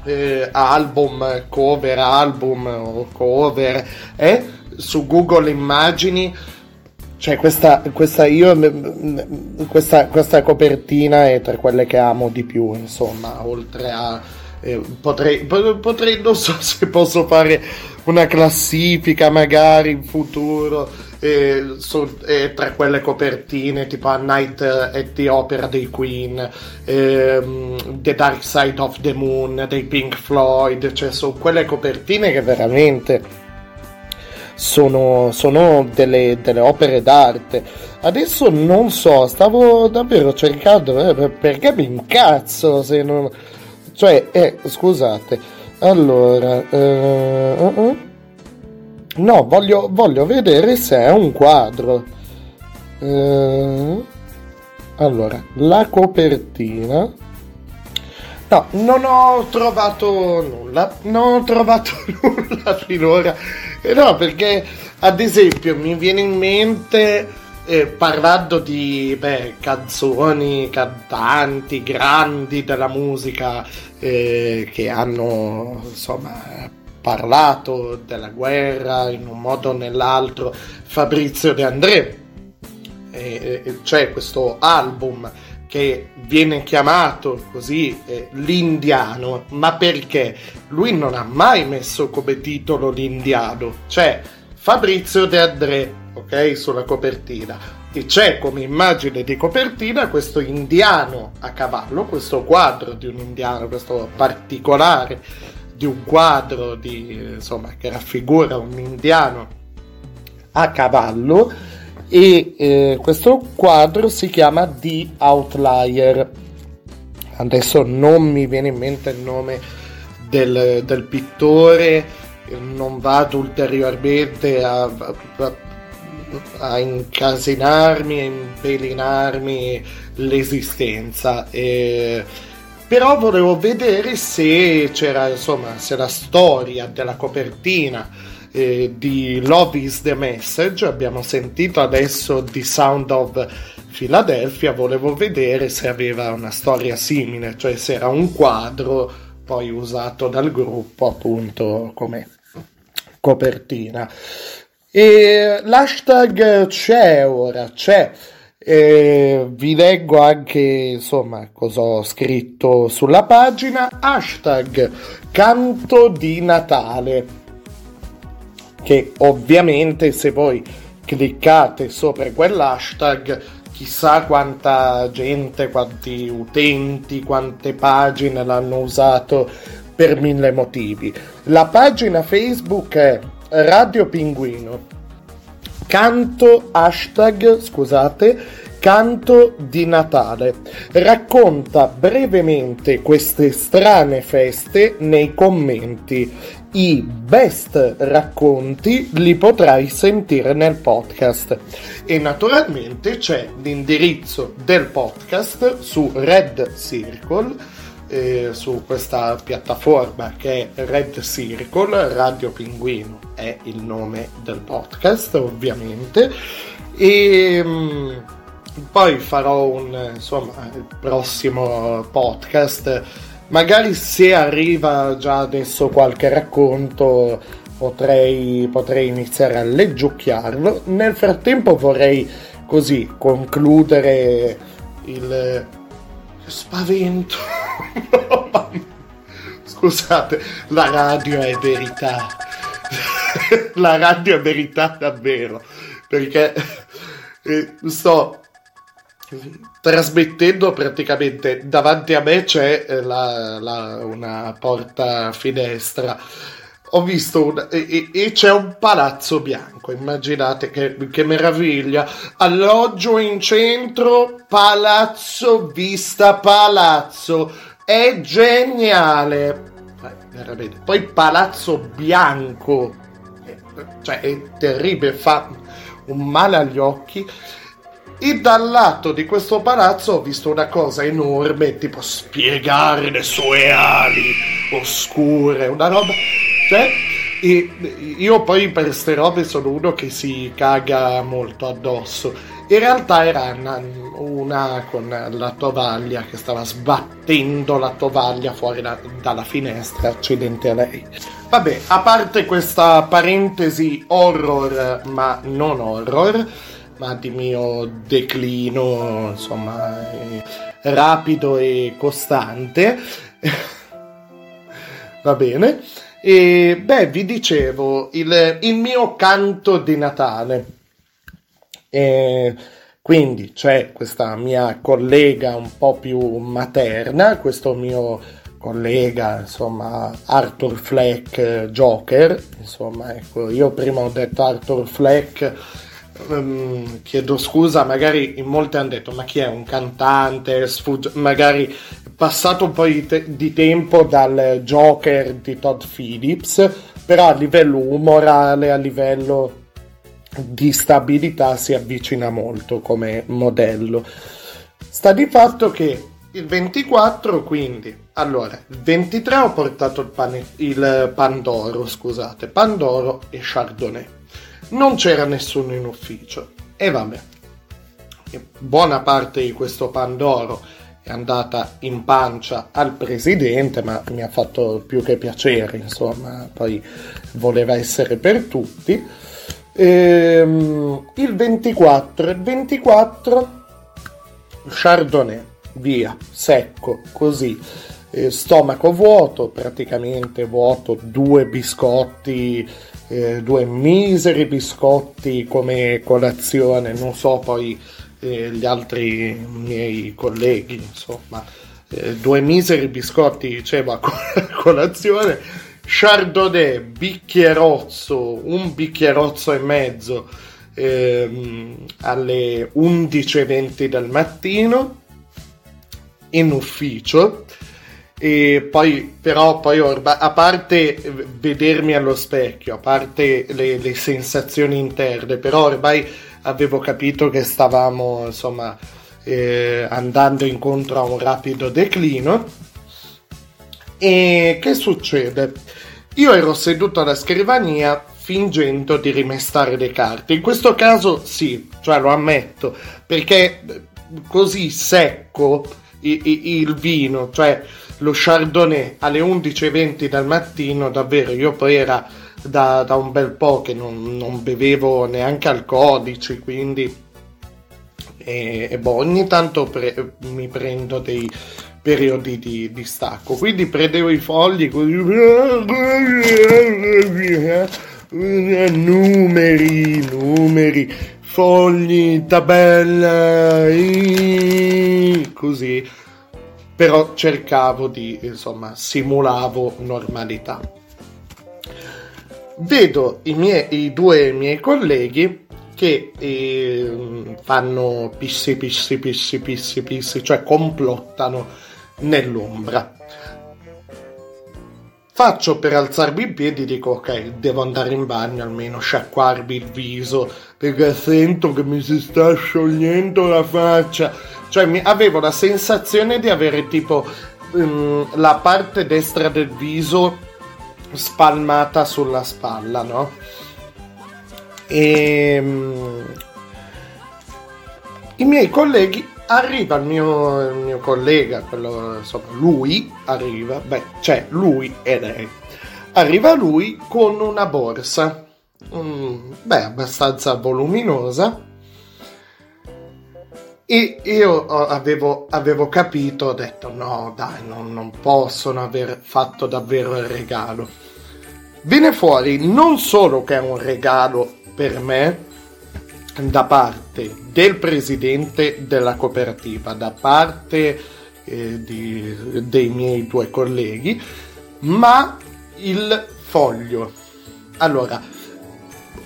eh, album, cover, album o cover, eh, su Google Immagini cioè, questa, questa, io, questa, questa copertina è tra quelle che amo di più, insomma, oltre a... eh, potrei, po- potrei, non so se posso fare una classifica magari in futuro eh, su- eh, tra quelle copertine tipo A Night at the Opera dei Queen, ehm, The Dark Side of the Moon dei Pink Floyd, cioè sono quelle copertine che veramente sono, sono delle, delle opere d'arte. Adesso non so, stavo davvero cercando eh, per- perché mi incazzo se non. Cioè, eh, scusate. Allora, eh, uh, uh. no, voglio, voglio vedere se è un quadro. Eh, allora, la copertina. No, non ho trovato nulla, non ho trovato nulla finora. Eh no, perché ad esempio mi viene in mente, eh, parlando di beh, canzoni, cantanti grandi della musica eh, che hanno insomma parlato della guerra in un modo o nell'altro, Fabrizio De André. Eh, eh, c'è questo album che viene chiamato così eh, l'indiano, ma perché lui non ha mai messo come titolo l'indiano, c'è Fabrizio De André, ok, sulla copertina. E c'è come immagine di copertina questo indiano a cavallo, questo quadro di un indiano, questo particolare di un quadro di, insomma, che raffigura un indiano a cavallo e eh, questo quadro si chiama The Outlier. Adesso non mi viene in mente il nome del, del pittore, non vado ulteriormente a, a- a incasinarmi, a impelinarmi l'esistenza. eh, però volevo vedere se c'era, insomma, se la storia della copertina eh, di Love is the Message, abbiamo sentito adesso The Sound of Philadelphia, volevo vedere se aveva una storia simile, cioè se era un quadro poi usato dal gruppo appunto come copertina. E l'hashtag c'è ora, c'è. E vi leggo anche insomma cosa ho scritto sulla pagina hashtag canto di Natale che ovviamente se voi cliccate sopra quell'hashtag chissà quanta gente, quanti utenti, quante pagine l'hanno usato per mille motivi. La pagina Facebook è Radio Pinguino. Canto hashtag, scusate, canto di Natale. Racconta brevemente queste strane feste nei commenti. I best racconti li potrai sentire nel podcast. E naturalmente c'è l'indirizzo del podcast su Red Circle eh, su questa piattaforma che è Red Circle, Radio Pinguino è il nome del podcast ovviamente e mh, poi farò un insomma il prossimo podcast magari se arriva già adesso qualche racconto potrei, potrei iniziare a leggiucchiarlo nel frattempo vorrei così concludere il spavento Scusate, la radio è verità. la radio è verità davvero. Perché eh, sto trasmettendo praticamente davanti a me c'è eh, la, la, una porta finestra. Ho visto un, e, e, c'è un palazzo bianco immaginate che, che, meraviglia. Alloggio in centro palazzo vista palazzo. È geniale. Veramente. poi palazzo bianco. Cioè è terribile fa un male agli occhi e dal lato di questo palazzo ho visto una cosa enorme tipo spiegare le sue ali oscure una roba cioè, io poi per queste robe sono uno che si caga molto addosso. In realtà era una, una con la tovaglia che stava sbattendo la tovaglia fuori da, dalla finestra, accidente a lei. Vabbè, a parte questa parentesi horror, ma non horror, ma di mio declino, insomma, eh, rapido e costante. Va bene. E beh, vi dicevo, il, il mio canto di Natale. E quindi c'è questa mia collega un po' più materna, questo mio collega, insomma, Arthur Fleck Joker. Insomma, ecco, io prima ho detto Arthur Fleck. Um, chiedo scusa, magari in molti hanno detto ma chi è un cantante, sfugge, magari passato un po' di, te- di tempo dal Joker di Todd Phillips, però a livello umorale, a livello di stabilità si avvicina molto come modello. Sta di fatto che il 24, quindi, allora, il 23 ho portato il, pane, il Pandoro, scusate, Pandoro e Chardonnay. Non c'era nessuno in ufficio. E vabbè, buona parte di questo Pandoro è andata in pancia al presidente, ma mi ha fatto più che piacere, insomma, poi voleva essere per tutti. Ehm, il 24, il 24 Chardonnay, via, secco, così. Eh, stomaco vuoto, praticamente vuoto, due biscotti, eh, due miseri biscotti come colazione, non so poi eh, gli altri miei colleghi, insomma, eh, due miseri biscotti, dicevo, a colazione, Chardonnay, bicchierozzo, un bicchierozzo e mezzo ehm, alle 11.20 del mattino in ufficio e poi però poi ormai, a parte vedermi allo specchio a parte le, le sensazioni interne però ormai avevo capito che stavamo insomma eh, andando incontro a un rapido declino. E che succede? Io ero seduto alla scrivania fingendo di rimestare le carte. In questo caso sì, cioè lo ammetto, perché così secco il vino, cioè lo chardonnay alle 11.20 del mattino, davvero io poi era da, da un bel po' che non, non bevevo neanche alcolici, quindi e, e boh, ogni tanto pre- mi prendo dei periodi di, di, stacco, quindi prendevo i fogli così, numeri, numeri, fogli, tabella, così, però cercavo di, insomma, simulavo normalità vedo i, miei, i due miei colleghi che eh, fanno pissi, pissi, pissi, pissi, pissi, cioè complottano nell'ombra. Faccio per alzarmi in piedi, dico ok, devo andare in bagno almeno, sciacquarmi il viso, perché sento che mi si sta sciogliendo la faccia. Cioè mi, avevo la sensazione di avere tipo ehm, la parte destra del viso spalmata sulla spalla, no? E mm, i miei colleghi arriva il mio, il mio collega, quello, insomma, lui arriva, beh, c'è lui e lei. Arriva lui con una borsa, mm, beh, abbastanza voluminosa. E io avevo, avevo capito, ho detto no, dai, non, non possono aver fatto davvero il regalo. Viene fuori non solo che è un regalo per me, da parte del presidente della cooperativa, da parte eh, di, dei miei due colleghi, ma il foglio. Allora,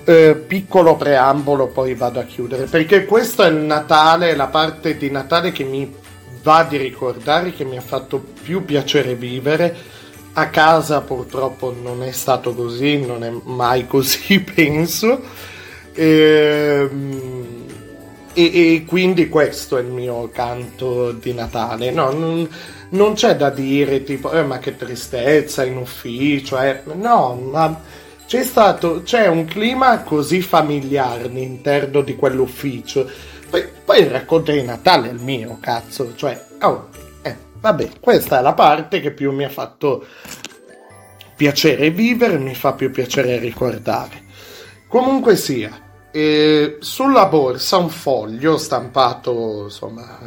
eh, piccolo preambolo, poi vado a chiudere, perché questo è il Natale, la parte di Natale che mi va di ricordare, che mi ha fatto più piacere vivere. A casa purtroppo non è stato così, non è mai così, penso Ehm, e, e, e, quindi questo è il mio canto di Natale. No, non, non c'è da dire tipo, eh, ma che tristezza in ufficio, eh. no, ma c'è stato, c'è un clima così familiare all'interno di quell'ufficio. Poi, poi il racconto di Natale è il mio, cazzo, cioè, oh, eh, vabbè, questa è la parte che più mi ha fatto piacere vivere, mi fa più piacere ricordare. Comunque sia, e sulla borsa un foglio stampato insomma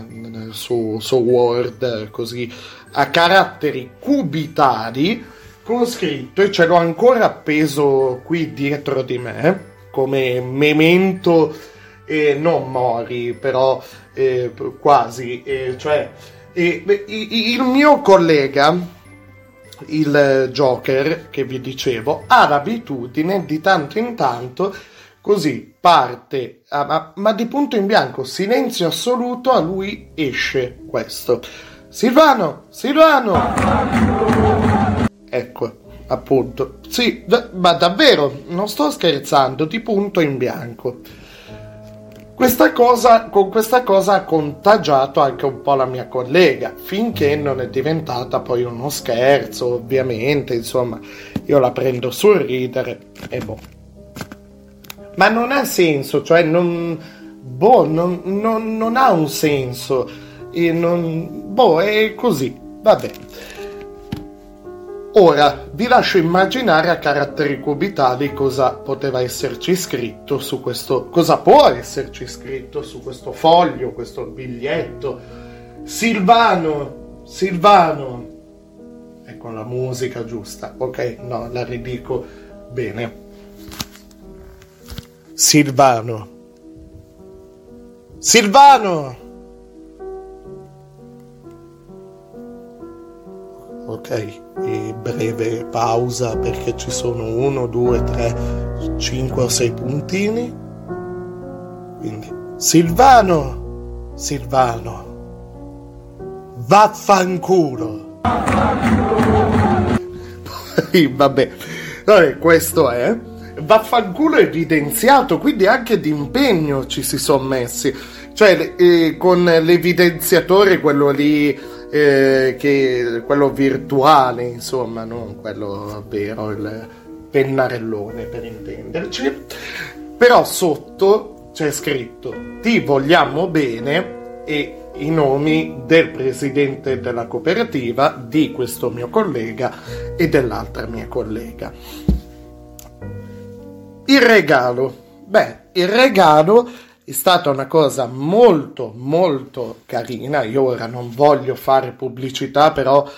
su, su Word così a caratteri cubitali con scritto e ce l'ho ancora appeso qui dietro di me come memento eh, non mori però eh, quasi eh, cioè il mio collega il Joker che vi dicevo ha l'abitudine di tanto in tanto Così parte, ma, ma, di punto in bianco, silenzio assoluto, a lui esce questo. Silvano, Silvano! Ecco, appunto. Sì, d- ma davvero, non sto scherzando, di punto in bianco. Questa cosa, con questa cosa ha contagiato anche un po' la mia collega, finché non è diventata poi uno scherzo, ovviamente, insomma, io la prendo sul ridere e boh ma non ha senso, cioè non, boh, non, non, non ha un senso, e non, boh, è così, vabbè. Ora vi lascio immaginare a caratteri cubitali cosa poteva esserci scritto su questo, cosa può esserci scritto su questo foglio, questo biglietto. Silvano, Silvano, ecco la musica giusta, ok, no, la ridico bene. Silvano. Silvano! Ok, e breve pausa perché ci sono uno, due, tre, cinque o sei puntini. Quindi, Silvano! Silvano! Vaffanculo! Poi, vabbè, vabbè, questo è vaffanculo evidenziato, quindi anche d'impegno ci si sono messi. Cioè, eh, con l'evidenziatore, quello lì, eh, che, quello virtuale, insomma, non quello vero, il pennarellone per intenderci. Però sotto c'è scritto ti vogliamo bene e i nomi del presidente della cooperativa, di questo mio collega e dell'altra mia collega. Il regalo. Beh, il regalo è stata una cosa molto molto carina. Io ora non voglio fare pubblicità, però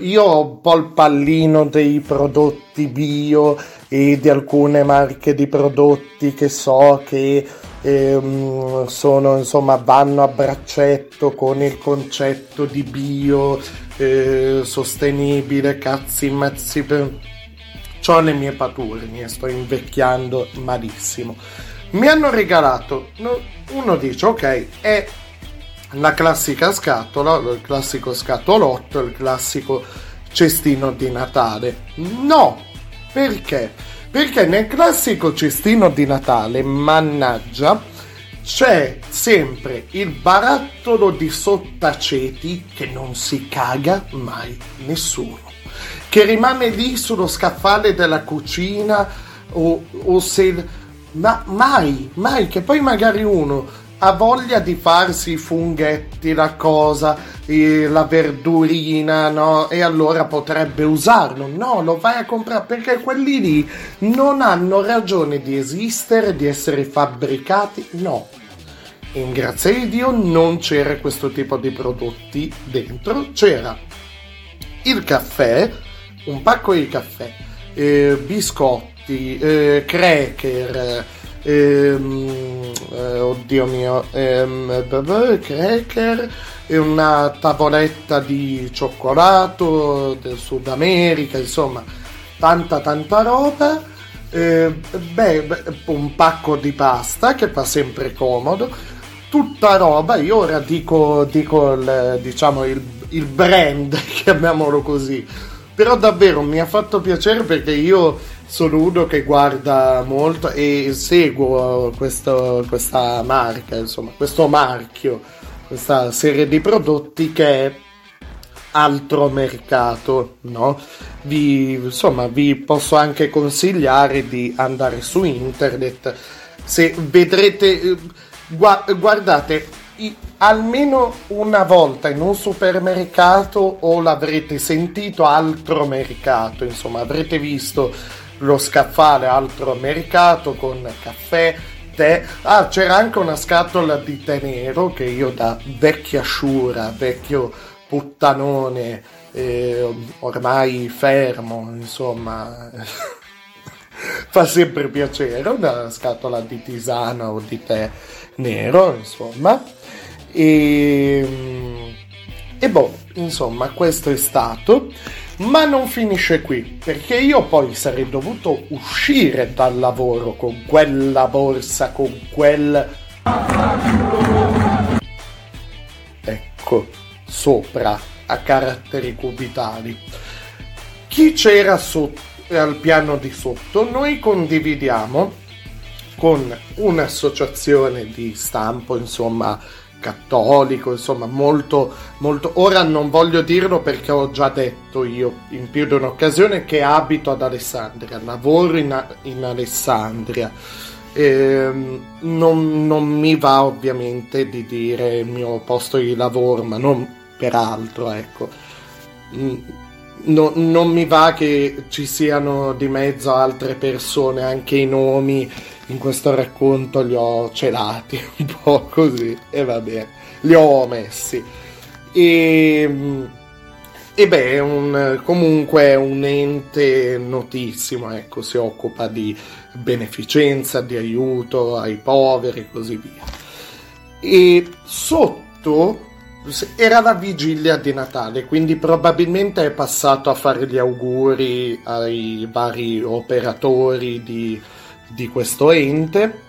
io ho un po' il pallino dei prodotti bio e di alcune marche di prodotti che so che ehm, sono insomma vanno a braccetto con il concetto di bio eh, sostenibile, cazzi mazzi per ho le mie pature, mi sto invecchiando malissimo. Mi hanno regalato, no, uno dice ok, è la classica scatola, il classico scatolotto, il classico cestino di Natale. No, perché? Perché nel classico cestino di Natale, mannaggia, c'è sempre il barattolo di sottaceti che non si caga mai nessuno, che rimane lì sullo scaffale della cucina o, o se... Ma mai, mai, che poi magari uno ha voglia di farsi i funghetti, la cosa, eh, la verdurina, no? E allora potrebbe usarlo. No, lo vai a comprare perché quelli lì non hanno ragione di esistere, di essere fabbricati. No. In grazia di Dio non c'era questo tipo di prodotti dentro, c'era il caffè, un pacco di caffè, eh, biscotti, eh, cracker, ehm, eh, oddio mio, ehm, cracker e una tavoletta di cioccolato del Sud America, insomma, tanta tanta roba. Eh, beh, un pacco di pasta che fa sempre comodo, tutta roba. Io ora dico, dico il, diciamo il, il brand, chiamiamolo così, però davvero mi ha fatto piacere perché io sono uno che guarda molto e seguo questo, questa marca, insomma, questo marchio, questa serie di prodotti che è altro mercato, no? Vi, insomma, vi posso anche consigliare di andare su internet. Se vedrete, guardate, almeno una volta in un supermercato o l'avrete sentito altro mercato, insomma, avrete visto lo scaffale altro mercato con caffè, tè. Ah, c'era anche una scatola di tè nero che io da vecchia sciura, vecchio puttanone, eh, ormai fermo, insomma, fa sempre piacere, una scatola di tisana o di tè nero, insomma. E, e boh, insomma, questo è stato. Ma non finisce qui, perché io poi sarei dovuto uscire dal lavoro con quella borsa, con quel... Ecco, sopra, a caratteri cubitali. Chi c'era sotto, al piano di sotto, noi condividiamo con un'associazione di stampo, insomma, cattolico, insomma, molto, molto. Ora non voglio dirlo perché ho già detto io in più di un'occasione che abito ad Alessandria, lavoro in, in Alessandria. Eh, non, non, mi va ovviamente di dire il mio posto di lavoro, ma non per altro, ecco. Mm, no, non mi va che ci siano di mezzo altre persone, anche i nomi in questo racconto li ho celati un po' così e va bene, li ho messi. E, e beh, un, comunque è un ente notissimo, ecco, si occupa di beneficenza, di aiuto ai poveri e così via. E sotto era la vigilia di Natale, quindi probabilmente è passato a fare gli auguri ai vari operatori di di questo ente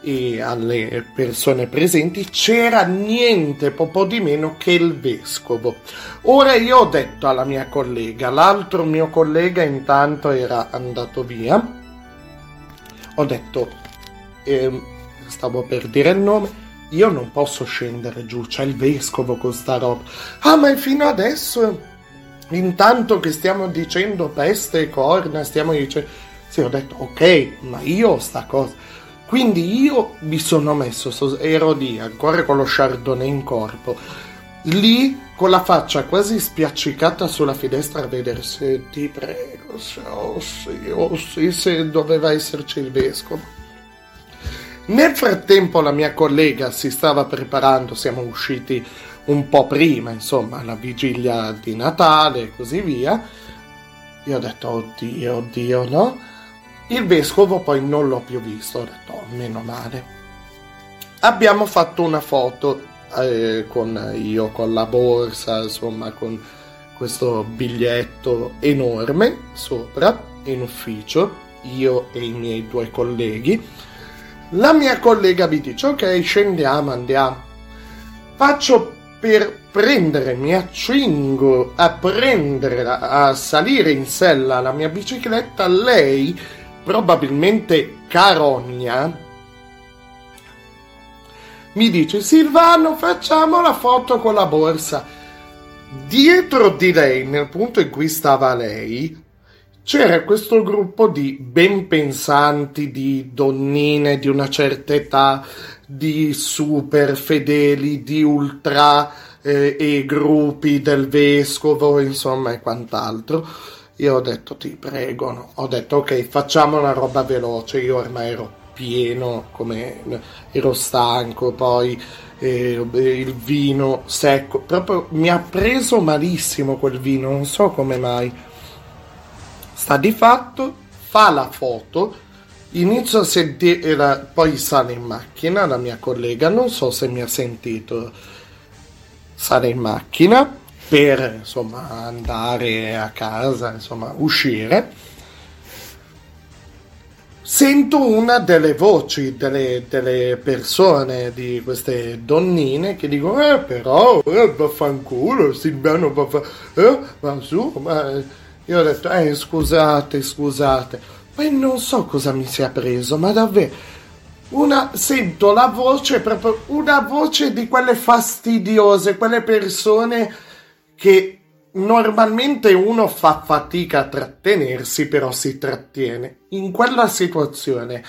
e alle persone presenti c'era niente poco di meno che il vescovo. Ora io ho detto alla mia collega, l'altro mio collega intanto era andato via, ho detto, eh, stavo per dire il nome, io non posso scendere giù, c'è il vescovo con sta roba. Ah, ma fino adesso, intanto che stiamo dicendo peste e corna, stiamo dicendo sì, ho detto ok, ma io sta cosa. Quindi io mi sono messo, ero lì ancora con lo Chardonnay in corpo, lì con la faccia quasi spiaccicata sulla finestra a vedere se ti prego, oh sì, oh sì, se doveva esserci il vescovo. Nel frattempo la mia collega si stava preparando, siamo usciti un po' prima, insomma, la vigilia di Natale e così via. Io ho detto, oddio, oddio, no? Il vescovo poi non l'ho più visto, ho detto, oh, meno male. Abbiamo fatto una foto eh, con io con la borsa, insomma, con questo biglietto enorme sopra in ufficio, io e i miei due colleghi. La mia collega mi dice, ok, scendiamo, andiamo. Faccio per prendere, mi accingo a prendere, a salire in sella la mia bicicletta, lei, probabilmente carogna, mi dice Silvano facciamo la foto con la borsa. Dietro di lei, nel punto in cui stava lei, c'era questo gruppo di ben pensanti, di donnine di una certa età, di super fedeli, di ultra eh, e gruppi del vescovo, insomma, e quant'altro. Io ho detto ti prego, no? ho detto ok, facciamo una roba veloce, io ormai ero pieno, come ero stanco, poi eh, il vino secco, proprio mi ha preso malissimo quel vino, non so come mai. Sta di fatto, fa la foto, inizio a sentire, poi sale in macchina la mia collega, non so se mi ha sentito, sale in macchina per insomma andare a casa, insomma uscire. Sento una delle voci delle, delle, persone, di queste donnine che dicono eh però, eh, vaffanculo, Silviano vaffa, eh, ma su, ma... Io ho detto, eh scusate, scusate, poi non so cosa mi sia preso, ma davvero, una, sento la voce, proprio una voce di quelle fastidiose, quelle persone che normalmente uno fa fatica a trattenersi, però si trattiene. In quella situazione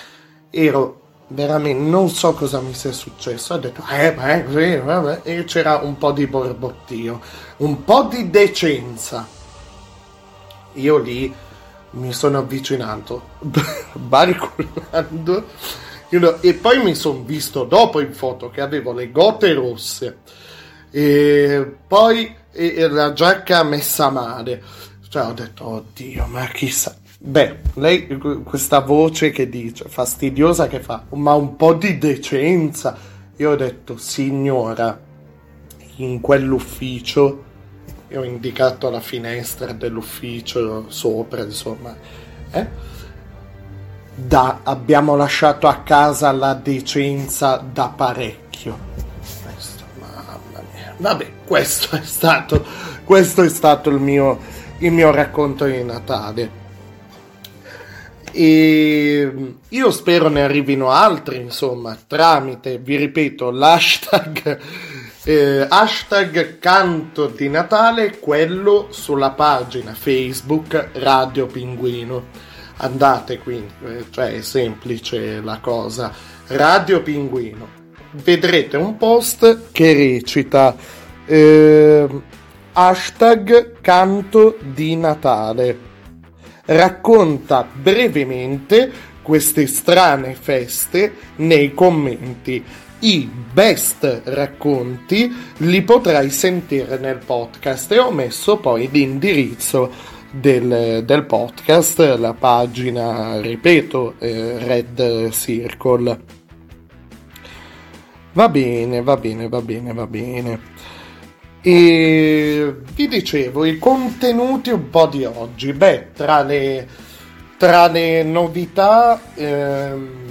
ero veramente, non so cosa mi sia successo, ho detto, eh beh, sì, vabbè, e c'era un po' di borbottio, un po' di decenza. Io lì mi sono avvicinato, barcolando, e poi mi sono visto dopo in foto che avevo le gote rosse, e poi e la giacca messa male. Cioè ho detto, oddio, ma chissà. Beh, lei, questa voce che dice, fastidiosa che fa, ma un po' di decenza. Io ho detto, signora, in quell'ufficio, io ho indicato la finestra dell'ufficio sopra, insomma, eh? Da, abbiamo lasciato a casa la decenza da parecchio. Questo, mamma mia. Vabbè, questo è stato, questo è stato il, mio, il mio racconto di Natale. E io spero ne arrivino altri, insomma, tramite, vi ripeto, l'hashtag eh, hashtag canto di Natale, quello sulla pagina Facebook Radio Pinguino. Andate quindi, eh, cioè è semplice la cosa. Radio Pinguino. Vedrete un post che recita eh, hashtag canto di Natale. Racconta brevemente queste strane feste nei commenti. I best racconti li potrai sentire nel podcast e ho messo poi l'indirizzo del, del podcast, la pagina, ripeto, eh, Red Circle. Va bene, va bene, va bene, va bene. E vi dicevo, i contenuti un po' di oggi. Beh, tra le, tra le novità ehm,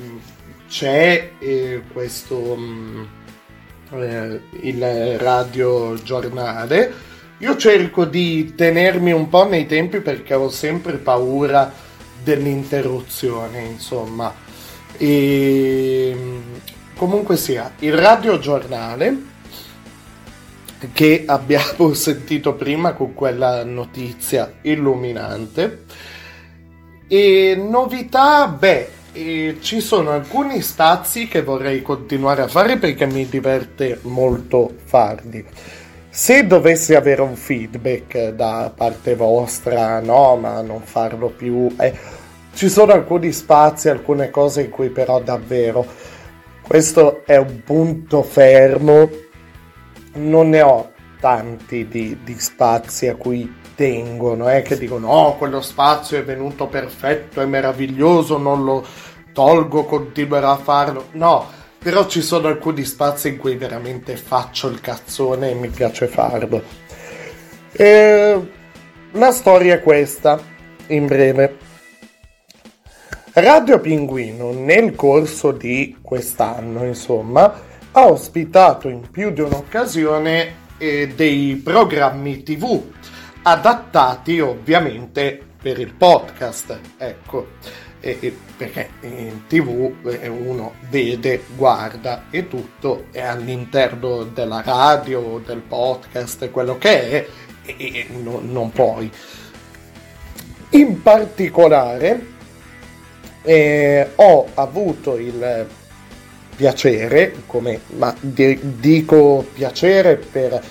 c'è eh, questo mm, eh, il radio giornale. Io cerco di tenermi un po' nei tempi perché ho sempre paura dell'interruzione, insomma. E mm, comunque sia, il radio giornale che abbiamo sentito prima con quella notizia illuminante. E novità, beh, e ci sono alcuni spazi che vorrei continuare a fare perché mi diverte molto farli. Se dovessi avere un feedback da parte vostra, no, ma non farlo più, eh, ci sono alcuni spazi, alcune cose in cui però davvero questo è un punto fermo non ne ho tanti di, di spazi a cui tengono, eh, che dicono oh quello spazio è venuto perfetto, è meraviglioso, non lo tolgo, continuerò a farlo. No, però ci sono alcuni spazi in cui veramente faccio il cazzone e mi piace farlo. E la storia è questa, in breve. Radio Pinguino nel corso di quest'anno, insomma, ha ospitato in più di un'occasione eh, dei programmi TV adattati ovviamente per il podcast, ecco, e, e perché in tv eh, uno vede, guarda e tutto è all'interno della radio, del podcast, quello che è, e no, non puoi. In particolare eh, ho avuto il piacere, come, ma di, dico piacere per,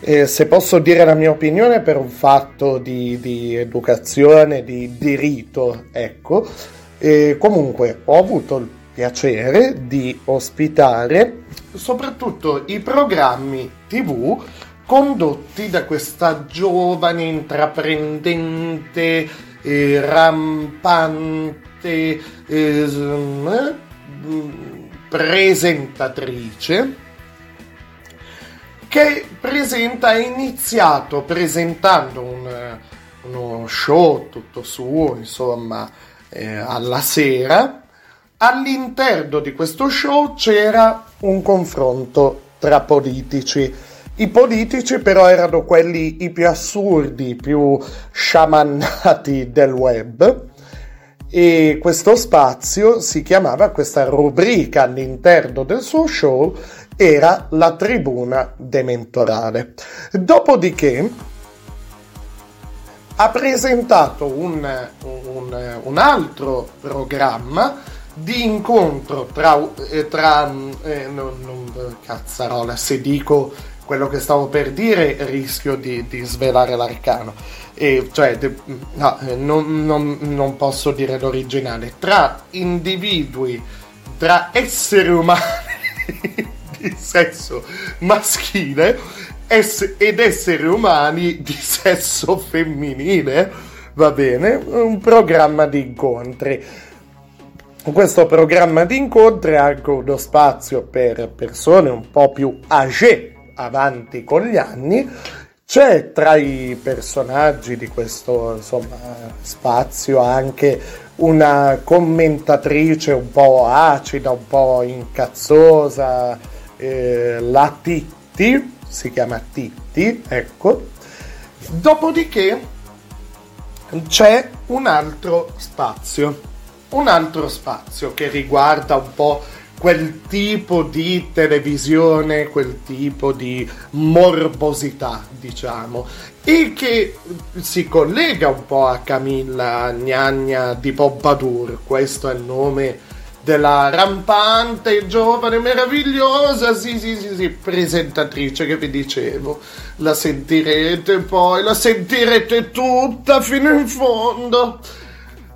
eh, se posso dire la mia opinione, per un fatto di, di educazione, di, di rito, ecco. E comunque ho avuto il piacere di ospitare soprattutto i programmi tv condotti da questa giovane intraprendente eh, rampante eh, presentatrice che presenta, ha iniziato presentando un, uno show tutto suo, insomma, eh, alla sera. All'interno di questo show c'era un confronto tra politici. I politici però erano quelli i più assurdi, i più sciamannati del web e questo spazio si chiamava, questa rubrica all'interno del suo show era la tribuna dementorale. Dopodiché ha presentato un, un, un altro programma di incontro tra, eh, tra eh, non, non, cazzarola, se dico quello che stavo per dire rischio di, di svelare l'arcano e cioè de, no, non, non, non posso dire l'originale tra individui tra esseri umani di sesso maschile ed esseri umani di sesso femminile. Va bene un programma di incontri. Questo programma di incontri ha anche uno spazio per persone un po' più âgé avanti con gli anni. C'è tra i personaggi di questo insomma, spazio anche una commentatrice un po' acida, un po' incazzosa, eh, la Titti, si chiama Titti, ecco. Dopodiché c'è un altro spazio, un altro spazio che riguarda un po' quel tipo di televisione, quel tipo di morbosità, diciamo, e che si collega un po' a Camilla Gnagna di Pompadour, questo è il nome della rampante, giovane, meravigliosa, sì, sì, sì, sì, presentatrice che vi dicevo. La sentirete poi, la sentirete tutta fino in fondo.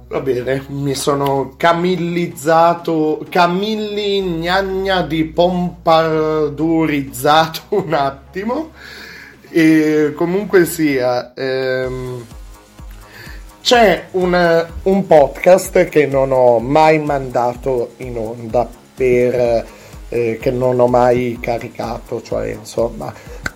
Va bene, mi sono camillizzato, camilli gnagna di pompadurizzato un attimo. E comunque sia, ehm, c'è un, un, podcast che non ho mai mandato in onda per eh, che non ho mai caricato, cioè insomma,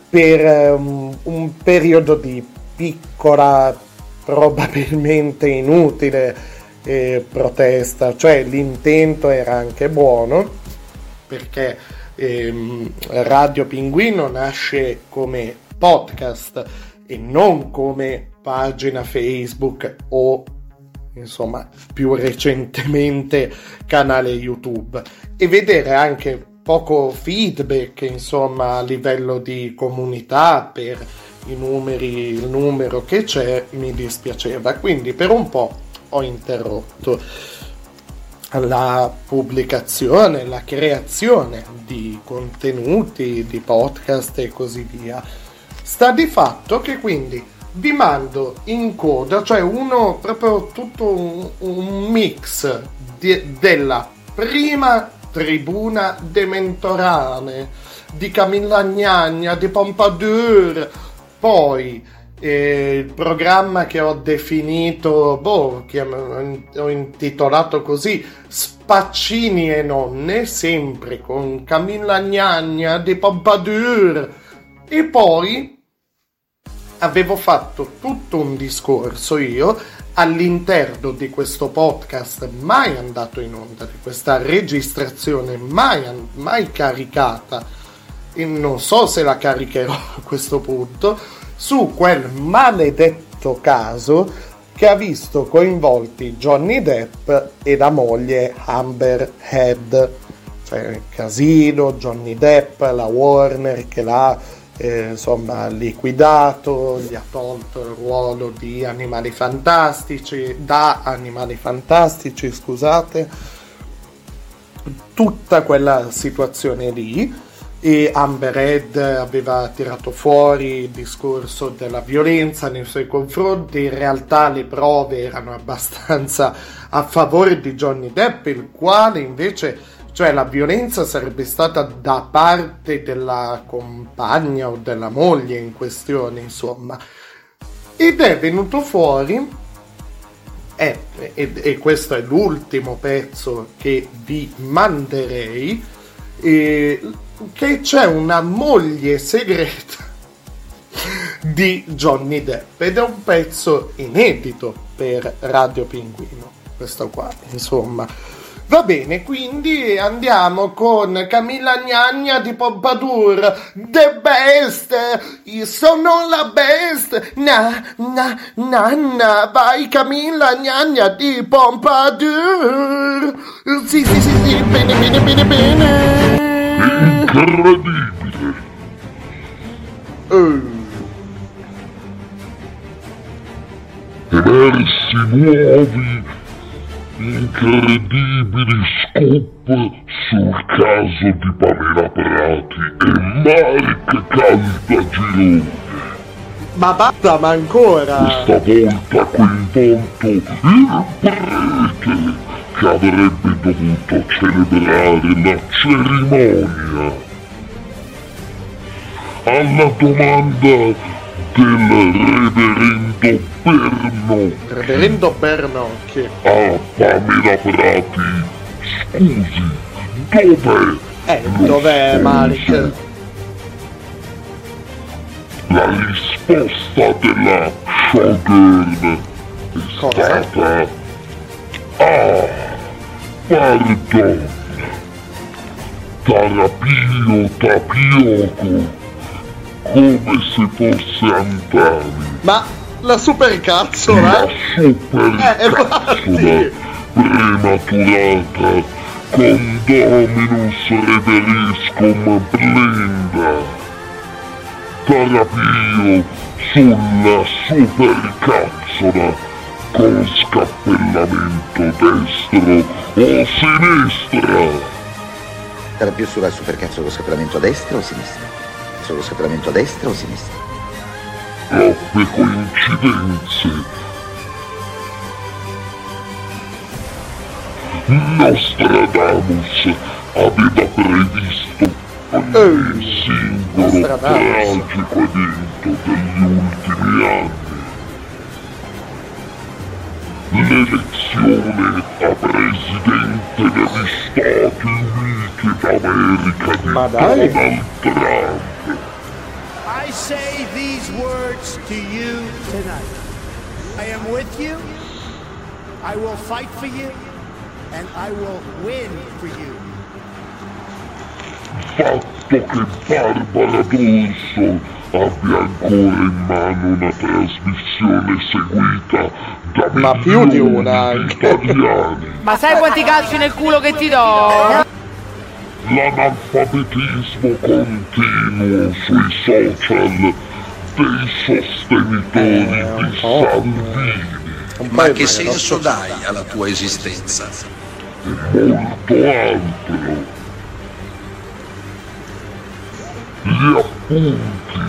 per um, un periodo di piccola probabilmente inutile eh, protesta, cioè l'intento era anche buono perché ehm, Radio Pinguino nasce come podcast e non come pagina Facebook o insomma più recentemente canale YouTube e vedere anche poco feedback insomma a livello di comunità per i numeri, il numero che c'è mi dispiaceva, quindi per un po' ho interrotto la pubblicazione, la creazione di contenuti, di podcast e così via. Sta di fatto che quindi vi mando in coda, cioè uno proprio tutto un, un mix di, della prima tribuna dementorale di Camilla Gnagna, di Pompadour, poi eh, il programma che ho definito, boh, che ho intitolato così, Spaccini e nonne, sempre con Camilla Gnagna di Pompadour. E poi avevo fatto tutto un discorso io all'interno di questo podcast mai andato in onda, di questa registrazione mai, mai caricata, e non so se la caricherò a questo punto, su quel maledetto caso che ha visto coinvolti Johnny Depp e la moglie Amber Heard. Cioè, casino, Johnny Depp, la Warner che l'ha eh, insomma liquidato, gli ha tolto il ruolo di animali fantastici, da animali fantastici, scusate, tutta quella situazione lì. E Amber Heard aveva tirato fuori il discorso della violenza nei suoi confronti, in realtà le prove erano abbastanza a favore di Johnny Depp, il quale invece cioè la violenza sarebbe stata da parte della compagna o della moglie in questione, insomma. Ed è venuto fuori, eh, e, e questo è l'ultimo pezzo che vi manderei, eh, che c'è una moglie segreta di Johnny Depp ed è un pezzo inedito per Radio Pinguino, questo qua, insomma Va bene, quindi andiamo con Camilla Gnagna di Pompadour. The best! Io sono la best! Na, na, nanna, vai Camilla Gnagna di Pompadour! Sì, sì, sì, sì, bene, bene, bene, bene!
Incredibile!
Uh.
Emersi nuovi incredibili scoop sul caso di Pamela Prati e Mark Caltagirone.
Ma basta, ma ancora!
Questa volta coinvolto il prete che avrebbe dovuto celebrare la cerimonia. Alla domanda del reverendo Berno.
Reverendo Bernocchi.
Ah, Pamela Prati, scusi, dov'è?
Eh, dov'è Malik?
La risposta della showgirl è
Cosa?
stata... Ah, pardon. Tarapio tapioco come se fosse Antani.
Ma la supercazzola?
La supercazzola prematurata con Dominus Reveriscum Blinda. Tarapio sulla supercazzola con scappellamento destro o sinistra.
Era più sulla supercazzo con scappellamento a destra o sinistra? Solo scappellamento a destra o a sinistra?
Troppe coincidenze. Nostradamus aveva previsto ogni singolo tragico evento degli ultimi anni. L'elezione a presidente degli Stati Uniti d'America di
Ma dai.
Donald Trump.
I say these words to you tonight. I am with you. I will fight for you. And I will win for you.
Fatto che Barbara D'Olson abbia ancora in mano una trasmissione seguita da
Ma più di una
di
anche.
italiani.
Ma sai quanti calci nel culo che ti do?
L'analfabetismo continuo sui social dei sostenitori di Salvini
Ma che senso dai alla tua esistenza?
e molto altro. Gli appunti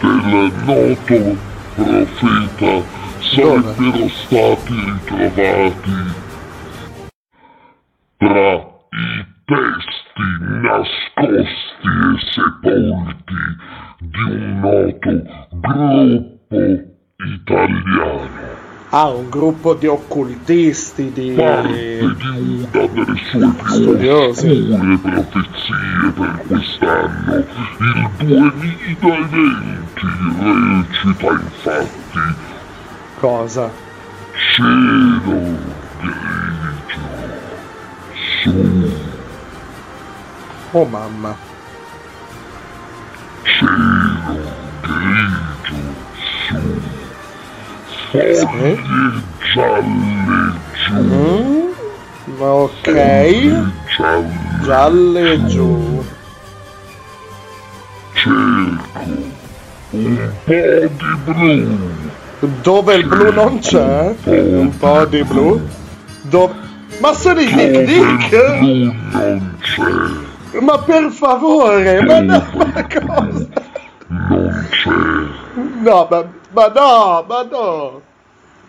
del noto profeta sarebbero stati ritrovati tra i testi nascosti e sepolti di un noto gruppo italiano.
Ah, un gruppo di occultisti, di...
di delle sue più
Studiosi.
oscure profezie per quest'anno. Il 2020 recita infatti
Cosa?
cielo grigio su
Oh mamma.
cielo grigio su foglie gialle giù
Mm? Ok.
gialle
Gialle giù.
cerco un po' di blu
Dove il blu non c'è? Un po' di blu. Dove... Ma sono i Dick Dick?
non c'è
Ma per favore, ma no, ma cosa?
Non c'è
No, ma, ma no, ma no.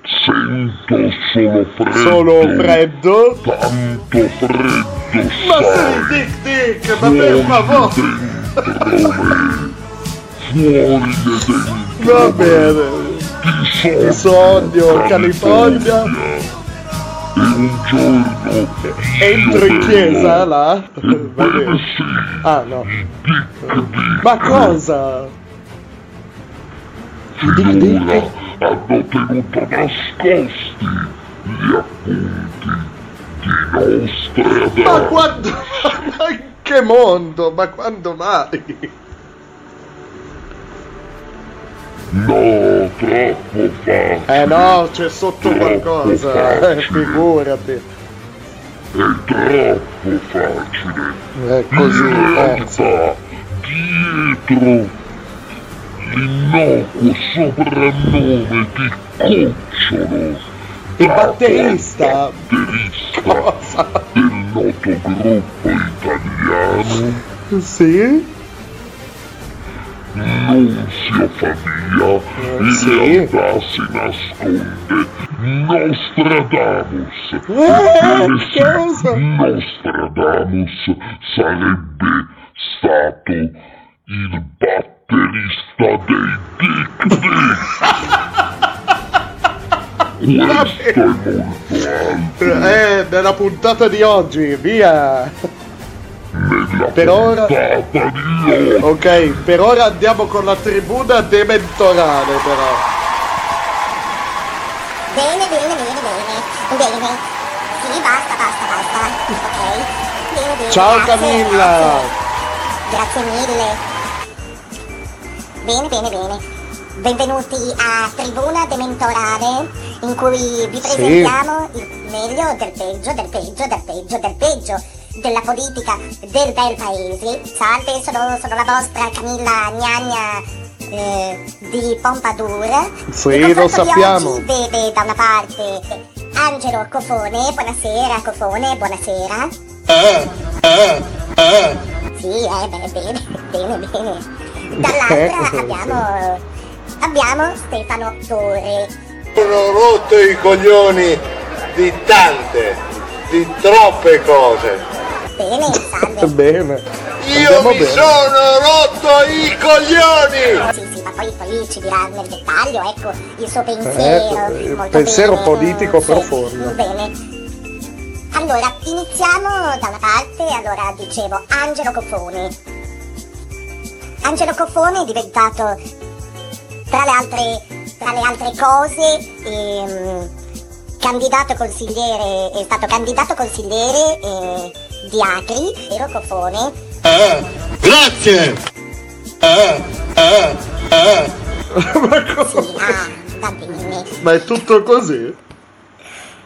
sento solo freddo
Solo freddo?
tanto freddo
Ma sono
sai
i Dick Dick, ma per favore.
fuori dentro
Va bene.
ti
Sogno, California.
E un giorno
Entro in chiesa là? Va bene. Ah no. Ma cosa?
finora hanno tenuto nascosti gli appunti di nostra
Ma quando... Ma in che mondo? Ma quando mai?
No, troppo facile.
Eh no, c'è sotto qualcosa. Eh, figurati.
È troppo facile.
È così,
In
eh.
realtà, dietro l'innocuo soprannome di Cucciolo,
Il batterista?
batterista del noto gruppo italiano,
Sì?
Non si fa via, in
sì.
realtà si nasconde Nostradamus.
Eh,
Ebbene sì? Nostradamus sarebbe stato il batterista dei Dick Dick. Questo è molto altro.
Eh, nella puntata di oggi, via!
Nella
Per ora-. Ok, per ora andiamo con la tribuna dementorale però.
Bene, bene, bene, bene. Bene. Sì, basta, basta, basta. Ok. Bene, bene.
Ciao
grazie,
Camilla!
Grazie, grazie mille. Bene, bene, bene. Benvenuti a Tribuna Dementorale, in cui vi
Sì.
presentiamo il meglio del peggio, del peggio, del peggio, del peggio della politica del bel paese. Salve, sono, sono la vostra Camilla Gnagna eh, di Pompadour.
Sì,
Il
lo sappiamo.
oggi vede da una parte Angelo Cofone, buonasera Cofone, buonasera. Sì, eh, beh, bene, bene, bene. Dall'altra abbiamo, abbiamo Stefano Torre.
Sono rotto i coglioni di tante, di troppe cose.
Bene, salve.
Bene.
Io
Andiamo
mi
bene.
sono rotto i coglioni!
Sì, sì, ma poi, poi ci dirà nel dettaglio, ecco, il suo pensiero.
Eh, il
molto
pensiero
bene,
politico
sì,
profondo.
Bene. Allora, iniziamo da una parte, allora dicevo, Angelo Cofone. Angelo Cofone è diventato, tra le altre, tra le altre cose, ehm, candidato consigliere, è stato candidato consigliere eh, di Acri, vero Cofone?
Grazie!
Sì, ah, va bene.
Ma è tutto così?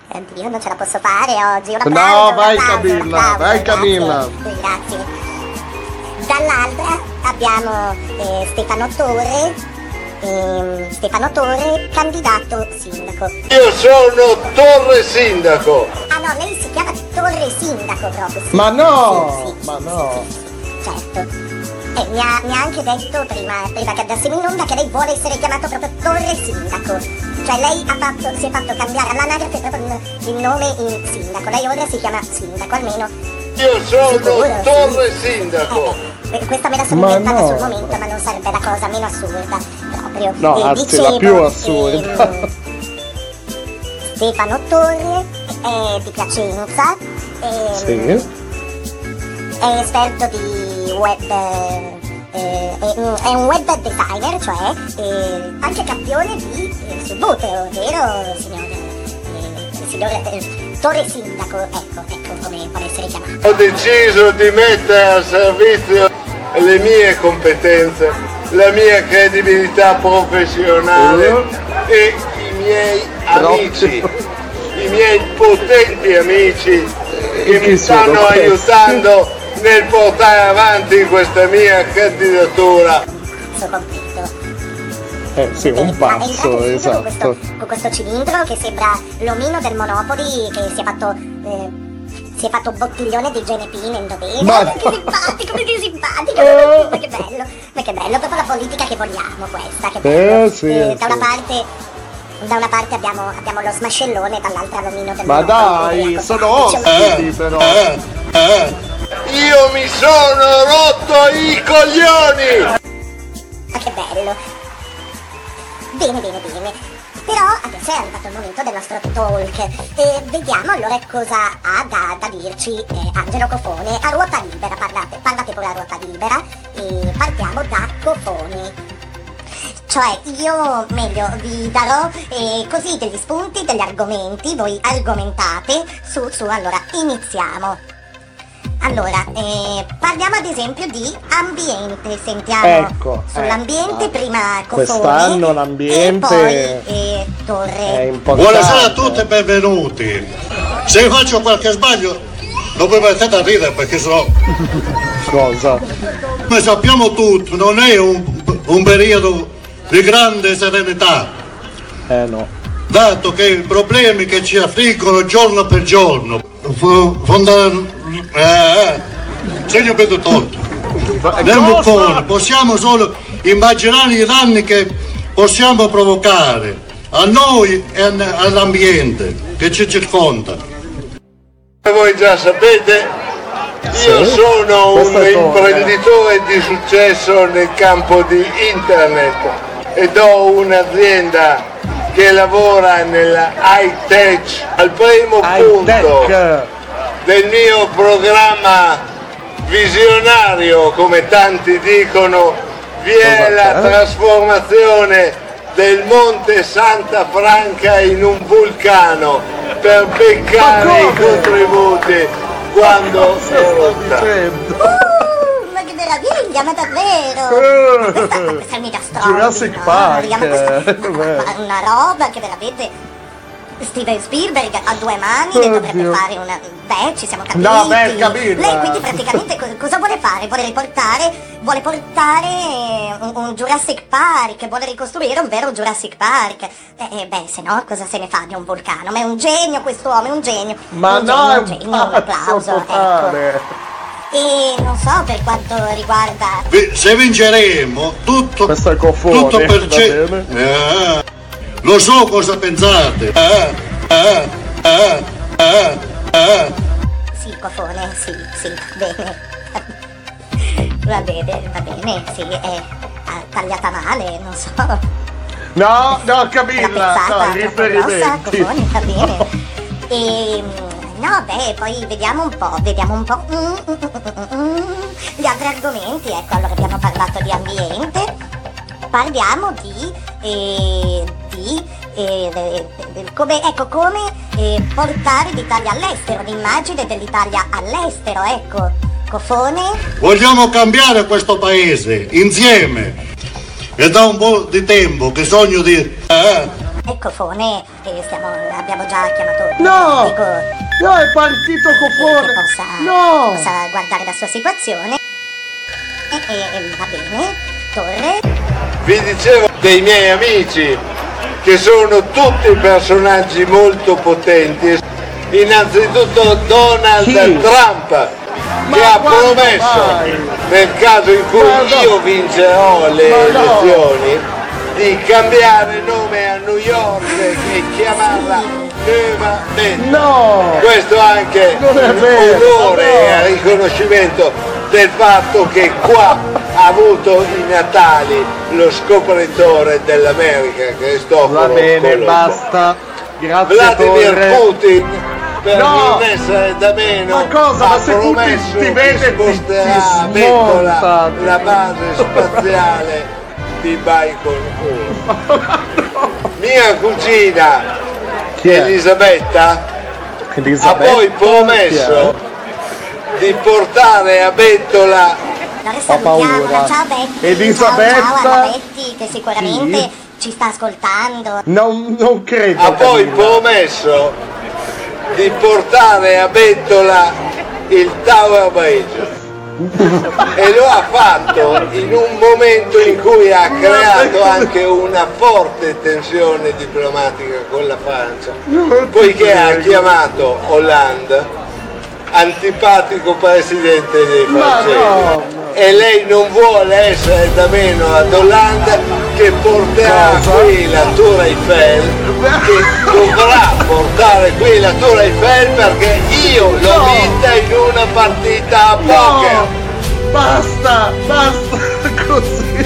Oddio, non ce la posso fare oggi. Un
No,
applauso, un
vai, Camilla,
applauso,
vai,
grazie,
Camilla.
Grazie. Dall'altra abbiamo eh, Stefano Torre. Ehm, Stefano Torre, candidato sindaco.
Io sono Torre Sindaco!
Ah no, lei si chiama Torre Sindaco proprio. sì.
Ma no!
Sì, sì,
Ma no!
certo. Eh, mi, ha, mi ha anche detto prima, prima che andassimo in onda che lei vuole essere chiamato proprio Torre Sindaco. Cioè lei ha fatto, si è fatto cambiare all'anagrafe proprio il, il nome in sindaco. Lei ora si chiama sindaco, almeno.
Io sono
Sicuro, sì.
Torre Sindaco!
Eh, Questa me la sono
Ma
inventata
no.
sul momento, ma non sarebbe la cosa meno assurda. Proprio.
No,
Eh,
anzi, la più assurda.
ehm, Stefano Torre, è di Piacenza, e,
Sì.
è esperto di web. eh, eh, è, è un web designer, cioè eh, anche campione di eh, subbuteo, vero signor, eh, signor eh, Torre Sindaco? Ecco, ecco come può essere chiamato.
Ho deciso di mettere a servizio le mie competenze, la mia credibilità professionale e i miei amici, i miei potenti amici che mi stanno aiutando nel portare avanti questa mia candidatura.
Eh sì, un passo, esatto.
Con questo cilindro che sembra l'omino del Monopoli che si è fatto. eh, si è fatto un bottiglione di genepine in dovere.
Ma-
che simpatico, ma che simpatico, ma che bello, ma che bello, proprio la politica che vogliamo questa, che bello.
Eh, sì,
Eh, da
sì.
una parte. Da una parte abbiamo, abbiamo lo smascellone, dall'altra l'omino del
Ma dai,
ecco,
sono ospiti però.
Io mi sono rotto i coglioni!
Ma che bello! Bene, bene, bene. Però adesso è arrivato il momento del nostro talk. E vediamo allora cosa ha da, da dirci eh, Angelo Cofone. A ruota libera, parlate, parlate pure a ruota libera. E partiamo da Cofone. Cioè, io meglio vi darò eh, così degli spunti, degli argomenti, voi argomentate. Su, su, allora, iniziamo. Allora, eh, parliamo ad esempio di ambiente, sentiamo
Ecco,
sull'ambiente
eh.
prima Cofone
Quest'anno
e
l'ambiente
poi eh, Torre.
Buonasera a tutti e benvenuti. Se faccio qualche sbaglio, non vi mettete a ridere perché sennò.
Cosa?
Come sappiamo tutti, non è un, un periodo di grande serenità,
Eh no.
dato che i problemi che ci affliggono giorno per giorno. Fo- fonda- eh, segno per tolto. Nel mucone possiamo solo immaginare i danni che possiamo provocare a noi e all'ambiente che ci circonda.
Come voi già sapete, io
Sì,
sono un imprenditore di successo nel campo di internet ed ho un'azienda che lavora nella high tech al primo punto del mio programma visionario, come tanti dicono, vi è la trasformazione del Monte Santa Franca in un vulcano per beccare i contributi quando è rotta.
Uh, ma che meraviglia, ma davvero! Questa, questa è stronda.
Jurassic? Park. Eh,
ma una roba che veramente Steven Spielberg ha due mani ne dovrebbe
Oddio.
fare una beh ci siamo capiti
No, beh, Camilla.
lei quindi praticamente co- cosa vuole fare? vuole riportare vuole portare un, un Jurassic Park vuole ricostruire un vero Jurassic Park eh, eh, beh se no cosa se ne fa di un vulcano ma è un genio quest'uomo è un genio
Ma
un
no, è
genio, un
un
genio, un applauso ecco e non so per quanto riguarda
Se vinceremo, tutto,
Questo è Cofone,
tutto per
va
ce-
bene?
Lo so cosa pensate. Eh, eh, eh, eh, eh.
Sì, cofone, sì, sì, bene. Va bene, va bene, sì, è ah, tagliata male, non so.
No, no,
Una
Camilla,
pezzata
no, riferimenti.
cofone, va bene. E no, beh, poi vediamo un po', vediamo un po'. Mm, mm, mm. Gli altri argomenti, ecco, allora abbiamo parlato di ambiente, parliamo di. eh, di eh, de- de- come, ecco, come eh, portare l'Italia all'estero, l'immagine dell'Italia all'estero, ecco. Cofone,
Vogliamo cambiare questo paese insieme. E da un po' di tempo che sogno di. Eh,
e Cofone, eh, stiamo, abbiamo già chiamato.
No!
Dico,
No, è partito Cofone.
che possa,
No!
possa guardare la sua situazione. E, e- e va bene, Torre.
Vi dicevo dei miei amici che sono tutti personaggi molto potenti. Innanzitutto Donald Trump che ha promesso nel caso in cui io vincerò le
Ma no.
elezioni di cambiare nome a New York e chiamarla nuovamente.
No!
Questo anche
vero,
onore
no.
e a riconoscimento del fatto che qua ha avuto i Natali lo scopritore dell'America, Cristoforo
Va bene,
Colombo.
basta. Grazie,
Vladimir
Torre.
Putin per
No!
non essere da meno
Ma cosa?
ha
Ma
promesso
ti
che
vede, ti-
sposterà a Bettola la base spaziale di Baikonur. Mia cugina
è?
Elisabetta ha
Elisabetta?
poi promesso di portare a Bettola
Ho paura.
ciao Betty.
Elisabetta.
Ciao, ciao alla Betty che sicuramente
Sì.
ci sta ascoltando.
Non, non credo.
ha poi promesso di portare a Bettola il Tower Bridge e lo ha fatto in un momento in cui ha creato anche una forte tensione diplomatica con la Francia poiché ha chiamato Hollande antipatico presidente dei francesi
no,
e lei non vuole essere da meno ad Hollande che porterà qui la Tour Eiffel che dovrà portare qui la Tour Eiffel perché io l'ho
No.
vinta in una partita a poker
No! Basta, basta così.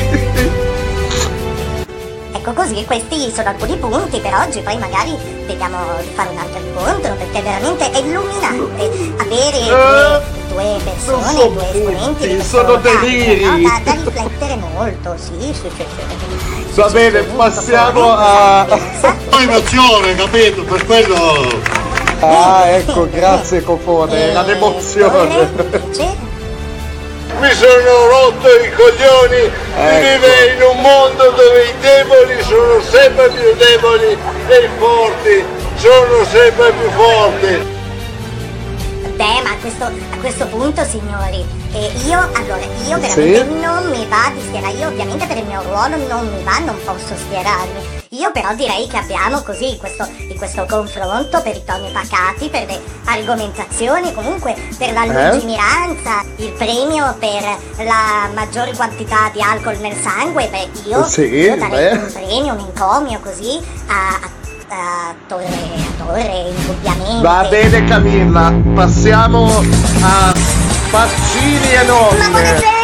Ecco così, questi sono alcuni punti per oggi, poi magari vediamo di fare un altro incontro, perché veramente è illuminante avere due, due persone,
sono
due esponenti
punti, sono deliri.
no? da, da riflettere molto, sì, sì, sì, sì.
Va bene, passiamo a...
Emozione, capito? Per quello...
Ah, ecco, grazie Cofone, era l'emozione.
Mi sono rotto i coglioni di
Ecco.
vivere in un mondo dove i deboli sono sempre più deboli e i forti sono sempre più forti
Beh, ma a questo, a questo punto, signori, eh, io, allora, io veramente
Sì?
non mi va di schierare, io ovviamente per il mio ruolo non mi va, non posso schierarmi. Io però direi che abbiamo così, in questo, in questo confronto, per i toni pacati, per le argomentazioni, comunque per la
Eh?
lungimiranza, il premio per la maggiore quantità di alcol nel sangue, beh, io,
Sì,
io darei
beh.
un premio, un encomio così a, a, a Torre, a Torre, indubbiamente.
Va bene Camilla, passiamo a Fascine é enorme!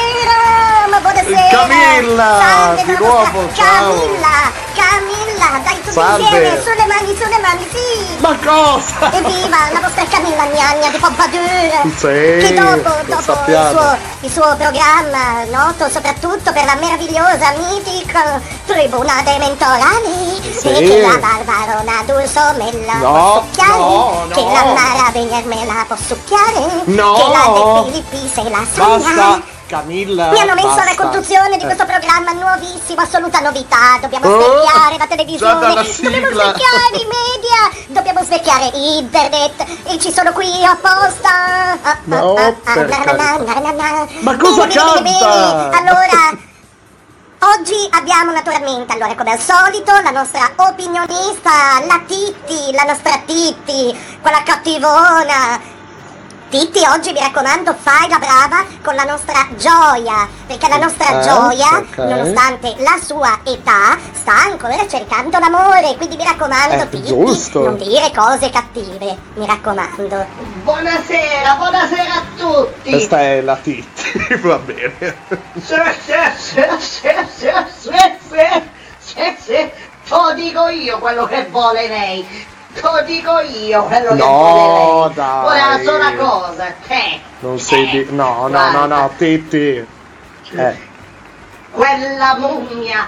Ma buonasera, buonasera!
Camilla,
Salve,
di nuovo, ciao.
Camilla, Camilla, dai tutti
Salve.
insieme, sulle mani, sulle mani, sì!
Ma cosa?
Evviva la vostra Camilla Gnagna di Pompadour!
Sì,
che dopo, dopo il, suo, il suo programma, noto soprattutto per la meravigliosa, mitica Tribuna dei Mentorali,
Sì.
e che la Barbarona d'Urso me la
No,
può succhiare,
no,
che
no.
la Mara Venier me la può succhiare,
No.
che la De Filippi se la sogna.
Basta, Camilla.
Mi hanno messo
basta.
alla conduzione di
Eh.
questo programma nuovissimo, assoluta novità. Dobbiamo
Oh,
svecchiare la
già
televisione,
dalla
dobbiamo svecchiare i media, dobbiamo svecchiare internet e ci sono qui apposta. Ah, ah,
No,
ah, ah, na, na, na.
Ma cosa
Bene, bene, bene,
canta?
bene. Allora, oggi abbiamo naturalmente, allora come al solito, la nostra opinionista, la Titti, la nostra Titti, quella cattivona. Titti, oggi mi raccomando, fai la brava con la nostra gioia, perché la nostra
Eh,
gioia,
ok.
nonostante la sua età, sta ancora cercando l'amore, quindi mi raccomando,
Eh,
Titti,
giusto.
non dire cose cattive, mi raccomando.
Buonasera, buonasera a tutti.
Questa è la Titti, va bene.
Sì, sì, sì, sì, sì, sì, sì, sì, sì. Te lo dico io quello che vuole lei. Lo dico io quello che
No,
vuole lei.
dai.
Una sola cosa, te.
Non sei di... No, no, no, no, Titti. Eh.
Quella mummia.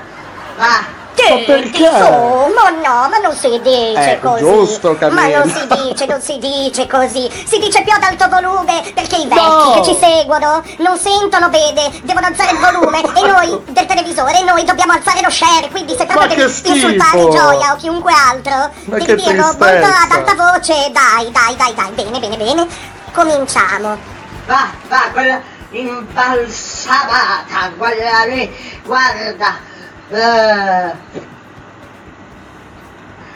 Va.
Che,
perché?
che su, ma no, ma non si dice
Eh,
così.
giusto,
ma
Camilla.
non si dice, non si dice così. Si dice più ad alto volume perché i vecchi
No.
che ci seguono non sentono bene, devono alzare il volume e noi del televisore noi dobbiamo alzare lo share, quindi se proprio
Ma
devi
che
insultare. Gioia o chiunque altro,
Ma
devi dirlo molto ad alta voce. Dai, dai, dai, dai, bene, bene, bene. Cominciamo.
Va, va, quella imbalsamata, quella lì, guarda. Eh.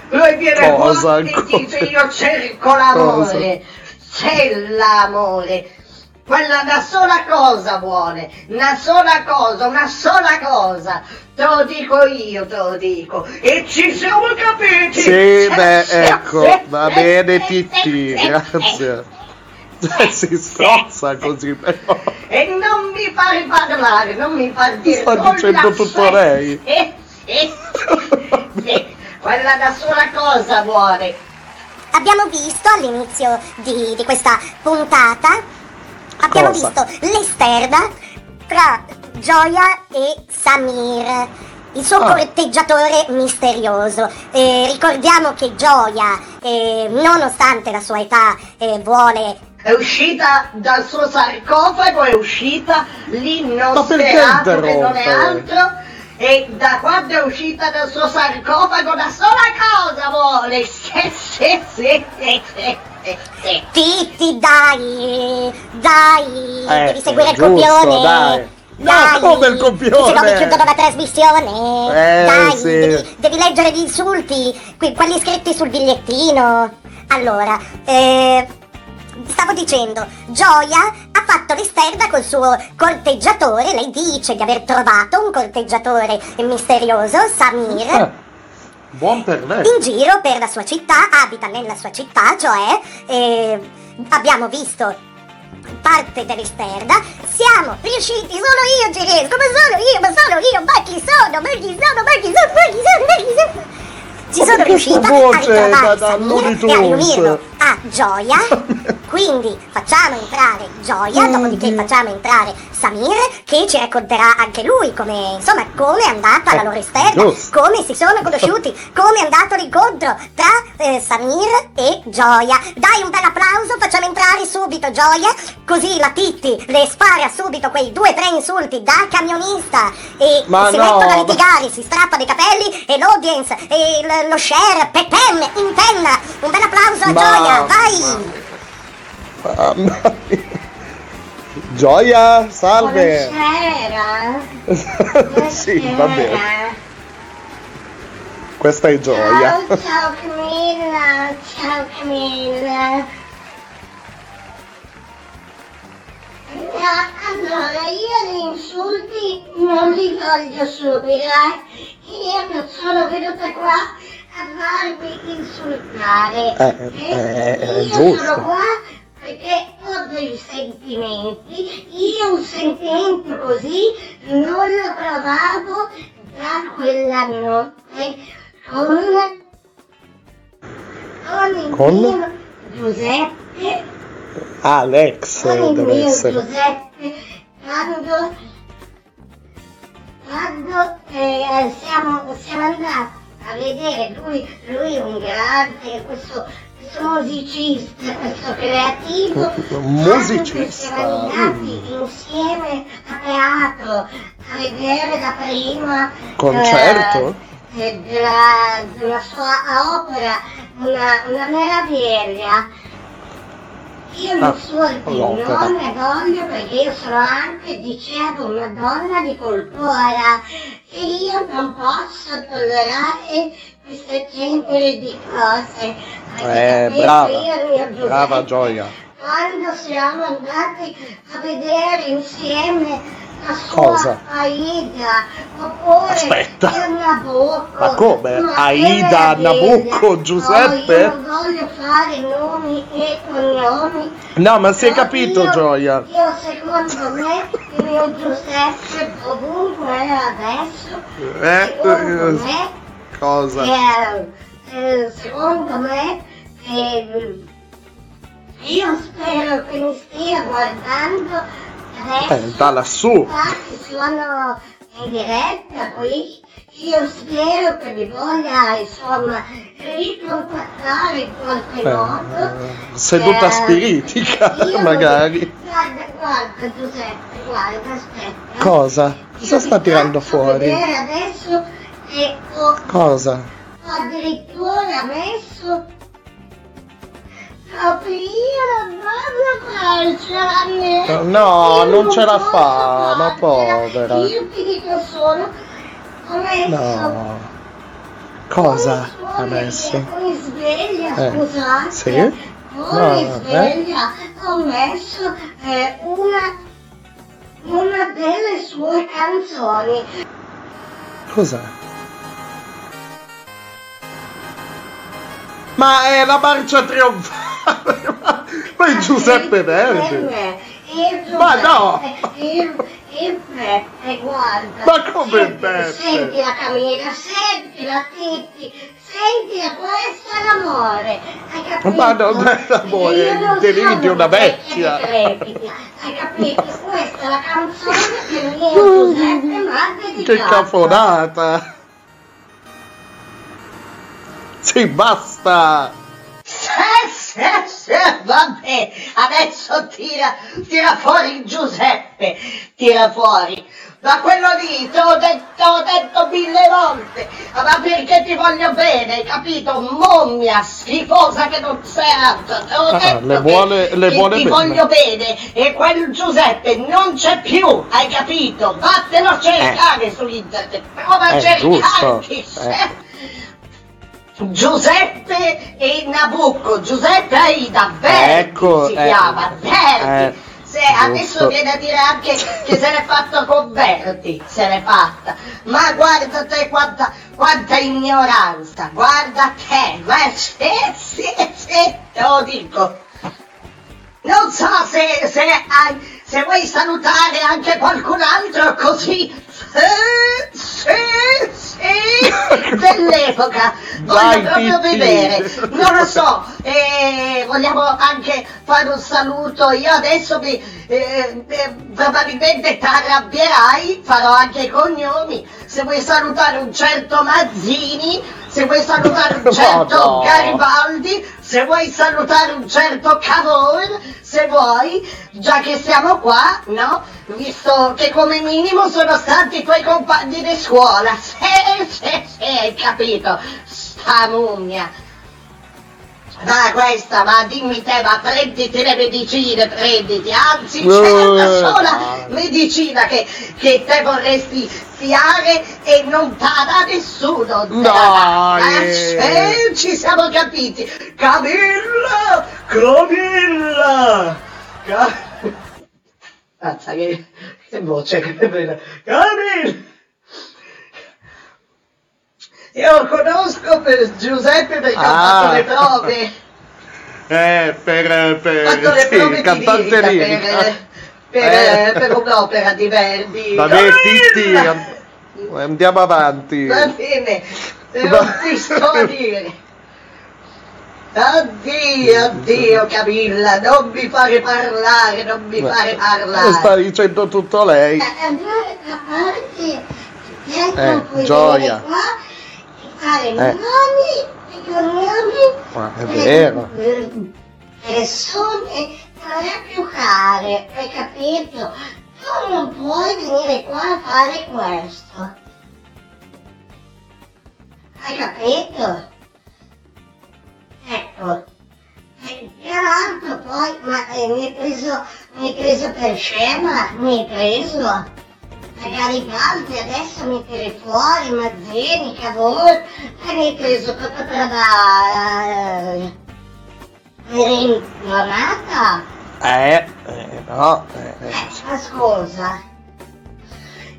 Lui viene
Cosa
e dice io cerco l'amore, c'è l'amore. Quella una sola cosa vuole, una sola cosa, una sola cosa. Te lo dico io, te lo dico. E ci siamo capiti.
Sì, beh, ecco, va bene Titti, grazie. Si strozza così però.
E non mi fai parlare, non mi fai dire
Sta dicendo tutto lei.
Eh, eh, eh. quella da sola cosa vuole?
Abbiamo visto all'inizio di, di questa puntata, abbiamo
Cosa?
visto l'esterna tra Gioia e Samir, il suo
Ah.
corteggiatore misterioso. Eh, ricordiamo che Gioia, eh, nonostante la sua età, eh, vuole
È uscita dal suo sarcofago, è uscita
perché
Nosferatu che non è altro. E da quando è uscita dal suo sarcofago una sola cosa vuole. Sì, sì, sì, sì, sì.
Titti, dai, dai,
Eh,
devi seguire il
giusto,
copione.
dai.
Dai,
No, come il copione?
Se no mi chiudono la trasmissione.
Eh,
dai,
sì.
devi, devi leggere gli insulti, que- quelli scritti sul bigliettino. Allora, eh, stavo dicendo, Gioia ha fatto l'esterna col suo corteggiatore. Lei dice di aver trovato un corteggiatore misterioso, Samir
Eh, buon per lei.
in giro per la sua città, abita nella sua città, cioè abbiamo visto parte dell'esterna, siamo riusciti, sono io ci riesco, ma sono io, ma sono io, ma chi sono, ma chi sono, ma chi sono, ma chi sono, ma chi sono. Ci sono riuscita a ritrovare Samir e a riunirlo a Gioia, quindi facciamo entrare Gioia, dopodiché facciamo entrare Samir che ci racconterà anche lui come, insomma, come è andata la loro esterna, come si sono conosciuti, come è andato l'incontro tra eh, Samir e Gioia. Dai un bel applauso, facciamo entrare subito Gioia, così la Titti le spara subito quei due o tre insulti da camionista e
Ma
si
no,
mettono a litigare, si strappa dei capelli e l'audience e l- lo share, Pepen, in penna. Un bel applauso a
Ma-
Gioia, vai!
Mamma mia. Gioia, salve.
Buonasera.
sì, va bene. Questa è Gioia.
Ciao, ciao Camilla, ciao Camilla. Allora, io gli insulti non li voglio subire, eh. Io non sono venuta qua a farmi insultare.
Eh, eh, è
io
giusto.
sono qua perché ho dei sentimenti. Io un sentimento così non lo provavo da quella notte con con il
Con?
mio Giuseppe,
Alex
con il mio
essere.
Giuseppe, quando, quando eh, siamo, siamo andati a vedere, lui, lui è un grande, questo musicista, questo creativo,
Musicista.
siamo andati insieme a teatro a vedere da prima
Concerto?
eh, eh, della, della sua opera, una, una meraviglia. Io
Ah,
non insulti
l'opera.
non ne voglio perché io sono anche, dicevo, una donna di cultura e io non posso tollerare questo genere di cose.
Eh, brava. Brava Gioia.
quando siamo andati a vedere insieme la sua
Cosa?
Aida oppure
Aspetta.
Nabucco
Ma come?
Ma
Aida! Nabucco, Giuseppe?
Io non voglio fare nomi e cognomi
No, ma si è capito
io-
Gioia.
io secondo me il mio Giuseppe ovunque è adesso
Eh,
secondo
eh,
me
cosa?
eh, eh, secondo me eh, io spero che mi stia guardando adesso
Eh, da lassù.
Sono in diretta qui io spero che mi voglia insomma ricontattare in qualche modo
Eh, seduta
Eh,
spiritica, magari.
guarda guarda Giuseppe guarda aspetta
Cosa? Cosa sta tirando fuori?
adesso e ho
Cosa?
ho addirittura messo proprio io non vado a farci
No, non ce la fa, ma povera.
io ti dico solo ho messo
No. Cosa ha messo?
come sveglia
Eh,
scusate
sì?
come
No,
sveglia ho messo eh, una una delle sue canzoni
Cos'è? Ma è la marcia trionfale! Ma, ma è Giuseppe Verdi!
insieme il
Ma no!
il, guarda.
Ma come
Senti-? Senti la Camilla, senti la Titti, senti, questo è l'amore. Hai capito?
Ma non è l'amore, è il
non
delirio una
vecchia decrepita, Hai capito? Questa è la canzone che mio Giuseppe mi ha
Che
dedicato.
cafonata! Sì, basta!
Sì, sì, vabbè, adesso tira, tira fuori Giuseppe, tira fuori. Ma quello lì, te l'ho detto, l'ho detto mille volte, ma perché ti voglio bene, hai capito? Mommia, schifosa che non sei altro, te l'ho
Ah,
detto
le
che-
vuole- le
che
vuole
ti
bene.
voglio bene e quel Giuseppe non c'è più, hai capito? Vattene a cercare su internet, prova a
Eh, giusto.
cercarti.
Eh.
Giuseppe e Nabucco, Giuseppe Aida, Verdi
Ecco,
si
eh,
chiama, Verdi.
eh,
Se adesso viene a dire anche che se n'è fatto con Verdi, se n'è fatta. Ma guarda te quanta, quanta ignoranza, guarda te, ma sì, sì, sì, te lo dico. Non so se, se, hai- se vuoi salutare anche qualcun altro così. Sì, sì, dell'epoca. Voglio proprio
Titti.
vedere. Non lo so, eh, vogliamo anche fare un saluto. Io adesso mi, eh, eh, probabilmente ti arrabbierai, farò anche i cognomi. Se vuoi salutare un certo Mazzini, se vuoi salutare un certo
no.
Garibaldi, se vuoi salutare un certo Cavour, se vuoi, già che siamo qua, no? Visto che come minimo sono stati i tuoi compagni di scuola. Sì, sì, sì, hai capito? Sta mummia. Ma questa, ma dimmi te, ma prenditi le medicine, prenditi, anzi c'è una
Eh,
sola medicina che, che te vorresti fiare e non te la dà nessuno. dà.
Dai.
Eh, ci siamo capiti. Camilla! Camilla! Ca- Mazza che, che voce che bella. Camilla! Io conosco per Giuseppe perché
Ah.
fatto le prove.
Eh, per, per
fatto le
sì,
prove
il
di
cantante
lirica per, per,
Eh.
per un'opera di Verdi.
Vabbè, Titti, andiamo avanti.
Va bene, lo ti sto a dire. Addio, addio Camilla, non mi fare parlare, non mi fare
Lo
parlare.
sta dicendo tutto lei.
Parte, dietro
Eh,
puoi
gioia.
qua,
Eh.
nomi, i cognomi,
Ma è vero.
eh, persone non è più care, hai capito? Tu non puoi venire qua a fare questo. Hai capito? Ecco. E tra l'altro poi, ma eh, mi hai preso, mi hai preso per scema, mi hai preso. Magari Garibaldi adesso mi tiri fuori, Mazzini, Cavour, mi hai preso proprio per la... eh, eri ignorata?
Eh, eh, no. eh, eh.
Ma scusa,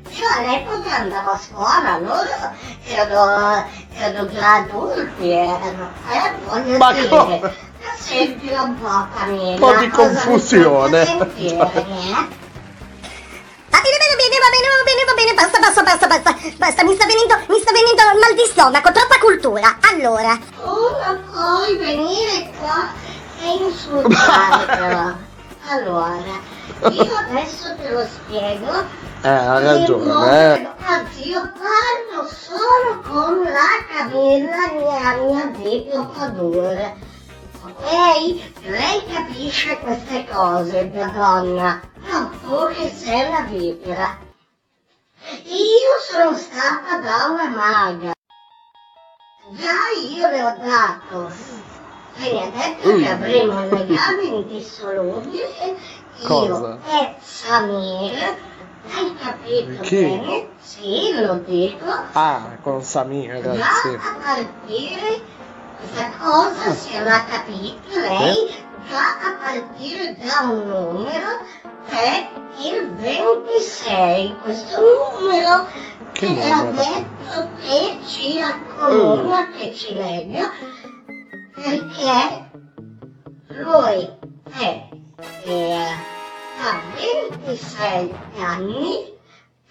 io all'epoca andavo a scuola, loro erano, erano già adulti, erano, eh, voglio
Ma
dire,
come?
ma sentila un po' Camilla,
Un po' di confusione.
sentire, eh?
Va bene, va bene, va bene, va bene, va bene, basta, basta, basta, basta, basta, mi sta venendo, mi sta venendo il mal di stomaco, troppa cultura. Allora,
Tu non puoi venire qua e insultare però. Allora, io adesso te lo spiego.
Eh, ha ragione, eh.
Anzi, io parlo solo con la Camilla, mia, mia video Ok? Lei capisce queste cose, mia donna. No, tu che sei una vipera. Io sono stata da una maga. Già io le ho dato. E mi ha detto che avremo un legame indissolubile.
Cosa?
Io e Samir. Hai capito
Chi?
bene? Sì, lo dico.
Ah, con Samira,
Già
sì.
a partire questa cosa se l'ha capito lei già a partire da un numero che è il 26 questo numero
Che
che ha
numero?
detto che ci accomuna che ci lega perché lui è, eh, ha 26 anni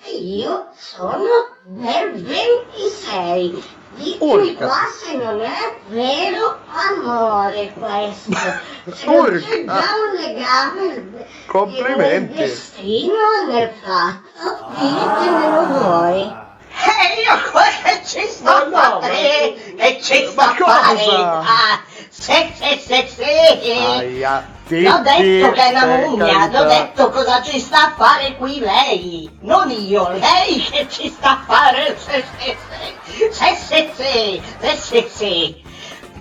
e io sono del 26. Ditemi
Urca.
qua se non è vero amore questo. Se non c'è
Urca.
già un legame nel
Complimenti.
destino nel fatto, ditemelo voi. E io quello ci sto a fare, e ci sto a fare.
cosa?
Ah, sì, sì, sì,
Aia.
L'ho detto che è una mummia,
carità.
l'ho detto cosa ci sta a fare qui lei, non io, lei che ci sta a fare, se se se, se se se, se.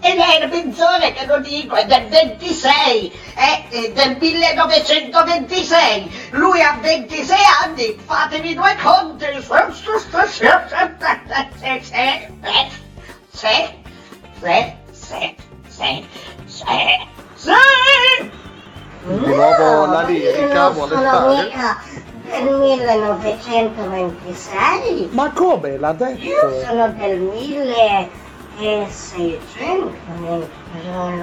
E lei è il peggiore che lo dico, è del 26, è del 1926, lui ha 26 anni, fatevi due conti, se se se se se se se
Di nuovo la lirica vuole
sono
fare.
mica del 1926.
Ma come l'ha
Io
detto?
sono del 1600.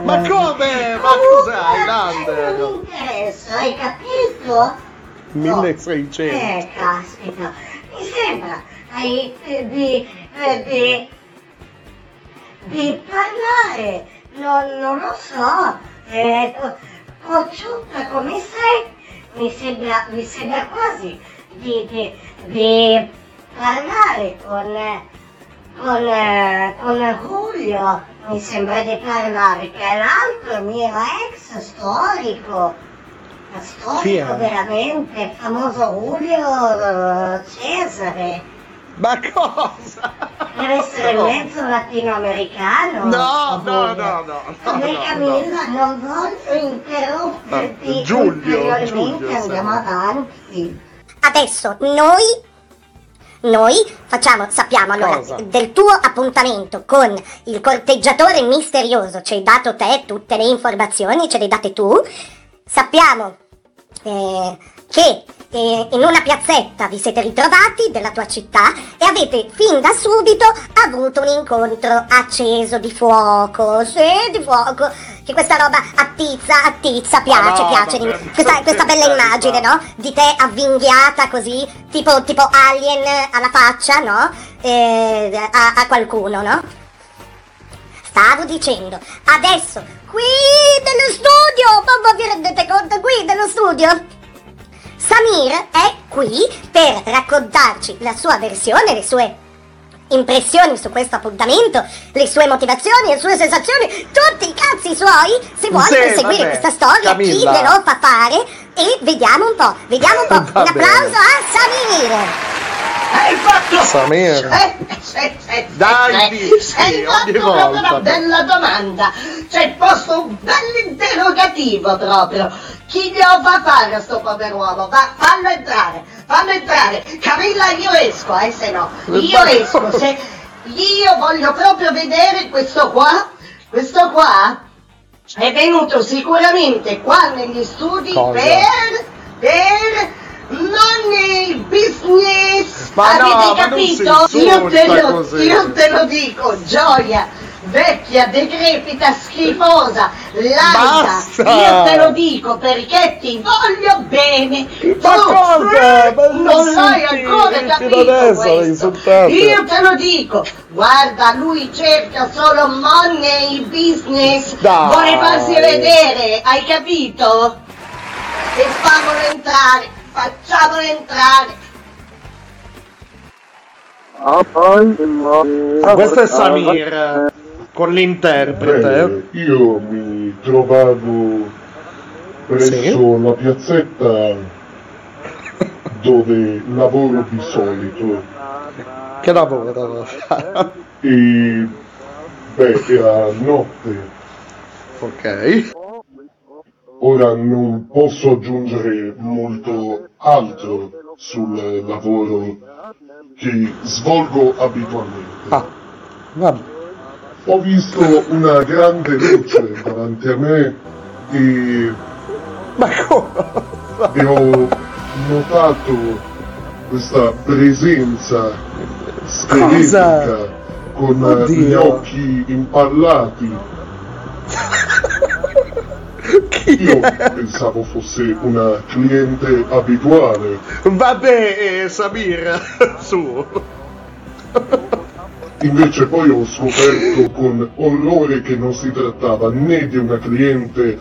Ma come? Ma cos'hai, Lander?
Non mi interessa, hai capito?
1600.
Eh, caspita, mi sembra hai, eh, di, eh, di, di parlare, non, non lo so, eh, cocciuta come sei, mi sembra, mi sembra quasi di, di, di parlare con, con, con Julio, mi sembra di parlare, che è l'altro mio ex storico. Storico veramente, il famoso Julio eh, Cesare.
Ma cosa?
Deve essere
No.
mezzo latinoamericano.
No, no, no, no, no,
Beh,
no,
Camilla, non voglio interromperti.
Ah, Giulio, Giulio,
andiamo avanti.
Adesso noi, noi facciamo, sappiamo allora
Cosa?
del tuo appuntamento con il corteggiatore misterioso, ci hai dato te tutte le informazioni, ce le hai date tu. Sappiamo eh, che eh, in una piazzetta vi siete ritrovati della tua città e avete fin da subito avuto un incontro acceso di fuoco, sì, di fuoco, che questa roba attizza, attizza, piace,
no,
piace,
vabbè,
questa, questa bella
carità.
immagine, no? Di te avvinghiata così, tipo, tipo alien alla faccia, no? Eh, a, a qualcuno, no? Stavo dicendo, adesso, qui nello studio, ma vi rendete conto qui nello studio? Samir è qui per raccontarci la sua versione, le sue impressioni su questo appuntamento, le sue motivazioni, le sue sensazioni, tutti i cazzi suoi, se vuole
Sì,
per seguire
vabbè,
questa storia, chi
Camilla.
glielo fa fare e vediamo un po', vediamo un po'. Un applauso a Samir!
Hai fatto...
Samir.
Eh, se- se-
Dai,
se-
dici,
Hai fatto proprio
volta.
una bella domanda. C'è posto un bell'interrogativo proprio. Chi glielo fa fare a sto pover'uomo? Va, fallo entrare, fallo entrare. Camilla, io esco, eh, se no. Io esco, se... Io voglio proprio vedere questo qua, questo qua è venuto sicuramente qua negli studi
Cosa?
per... per... non il business,
Ma no,
avete
non
capito? io, te lo, io te lo dico, gioia, vecchia, decrepita, schifosa, laica, io te lo dico perché ti voglio bene.
Ma
Tu,
cosa? Ma
non l'hai ancora capito
adesso.
Io te lo dico, guarda, lui cerca solo money business,
Dai.
vuole farsi vedere, hai capito? E fammelo entrare, facciamolo entrare.
Ah, questo è Samir eh, con l'interprete.
Beh, io mi trovavo presso la piazzetta dove lavoro di solito
Che lavoro fa?
e beh era notte.
Ok.
Ora non posso aggiungere molto altro sul lavoro che svolgo abitualmente.
Ah, vabbè.
Ho visto una grande luce davanti a me e
Ma come?
e ho notato questa presenza scheletrica con eh, gli
Oddio.
occhi impallati.
Io pensavo fosse una cliente abituale.
Vabbè, eh, Samir, su.
Invece poi ho scoperto con orrore che non si trattava né di una cliente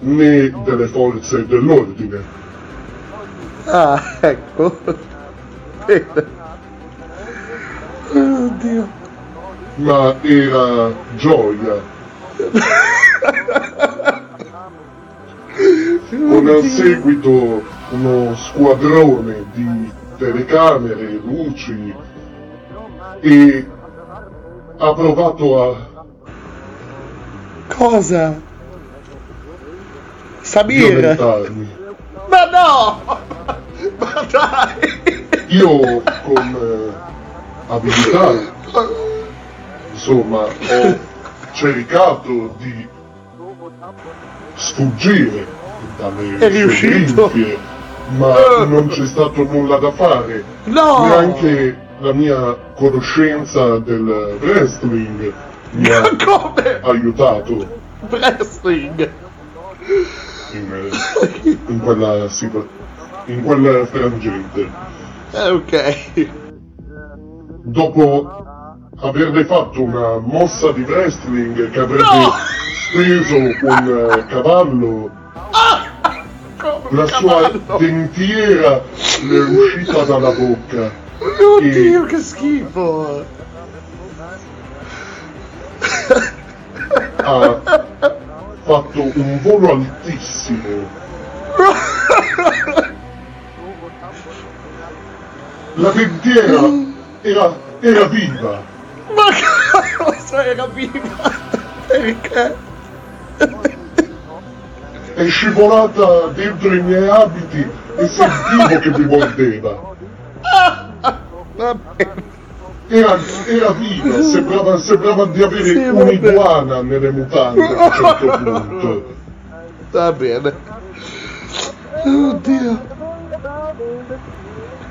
né delle forze dell'ordine.
Ah, ecco. Bene. Oddio.
ma era gioia. Con al seguito uno squadrone di telecamere, luci e ha provato a
Cosa?
Violentarmi.
Ma no! Ma dai!
Io con eh, abilità, insomma, ho cercato di sfuggire dalle
È riuscito?
grinfie, ma non c'è stato nulla da fare.
No!
Neanche la mia conoscenza del wrestling mi ha aiutato
Wrestling!
in, in quella in quel frangente.
Eh, ok.
dopo averle fatto una mossa di wrestling che avrebbe steso un eh, cavallo, la sua dentiera le è uscita dalla bocca.
Oddio, che schifo!
Ha fatto un volo altissimo. La dentiera era, era viva.
Ma cosa era viva? Perché?
è scivolata dentro i miei abiti e sentivo che mi mordeva. Era, era viva, sembrava, sembrava di avere
Sì,
un'iguana nelle mutande a un certo punto.
Va bene. Oddio.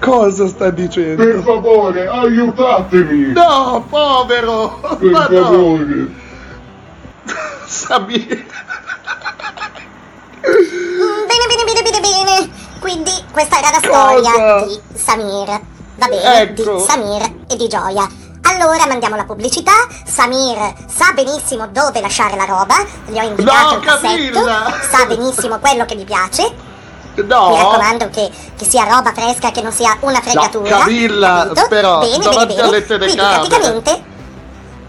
Cosa sta dicendo?
Per favore, aiutatemi!
No, povero!
Per
Ma no!
favore!
Samir!
Bene, bene, bene, bene, bene. Quindi questa era la storia
Cosa?
di Samir. Va bene,
Ecco.
di Samir e di Gioia. Allora mandiamo la pubblicità. Samir sa benissimo dove lasciare la roba. Gli ho indicato
No,
il cassetto.
Camilla!
Sa benissimo quello che gli piace.
No!
Mi raccomando che, che sia roba fresca, che non sia una fregatura.
Camilla,
capito?
però,
bene,
davanti
bene.
alle
Quindi
telecamere.
praticamente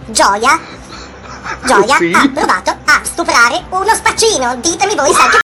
Gioia Gioia
Sì?
ha provato a stuprare uno spaccino. Ditemi voi se anche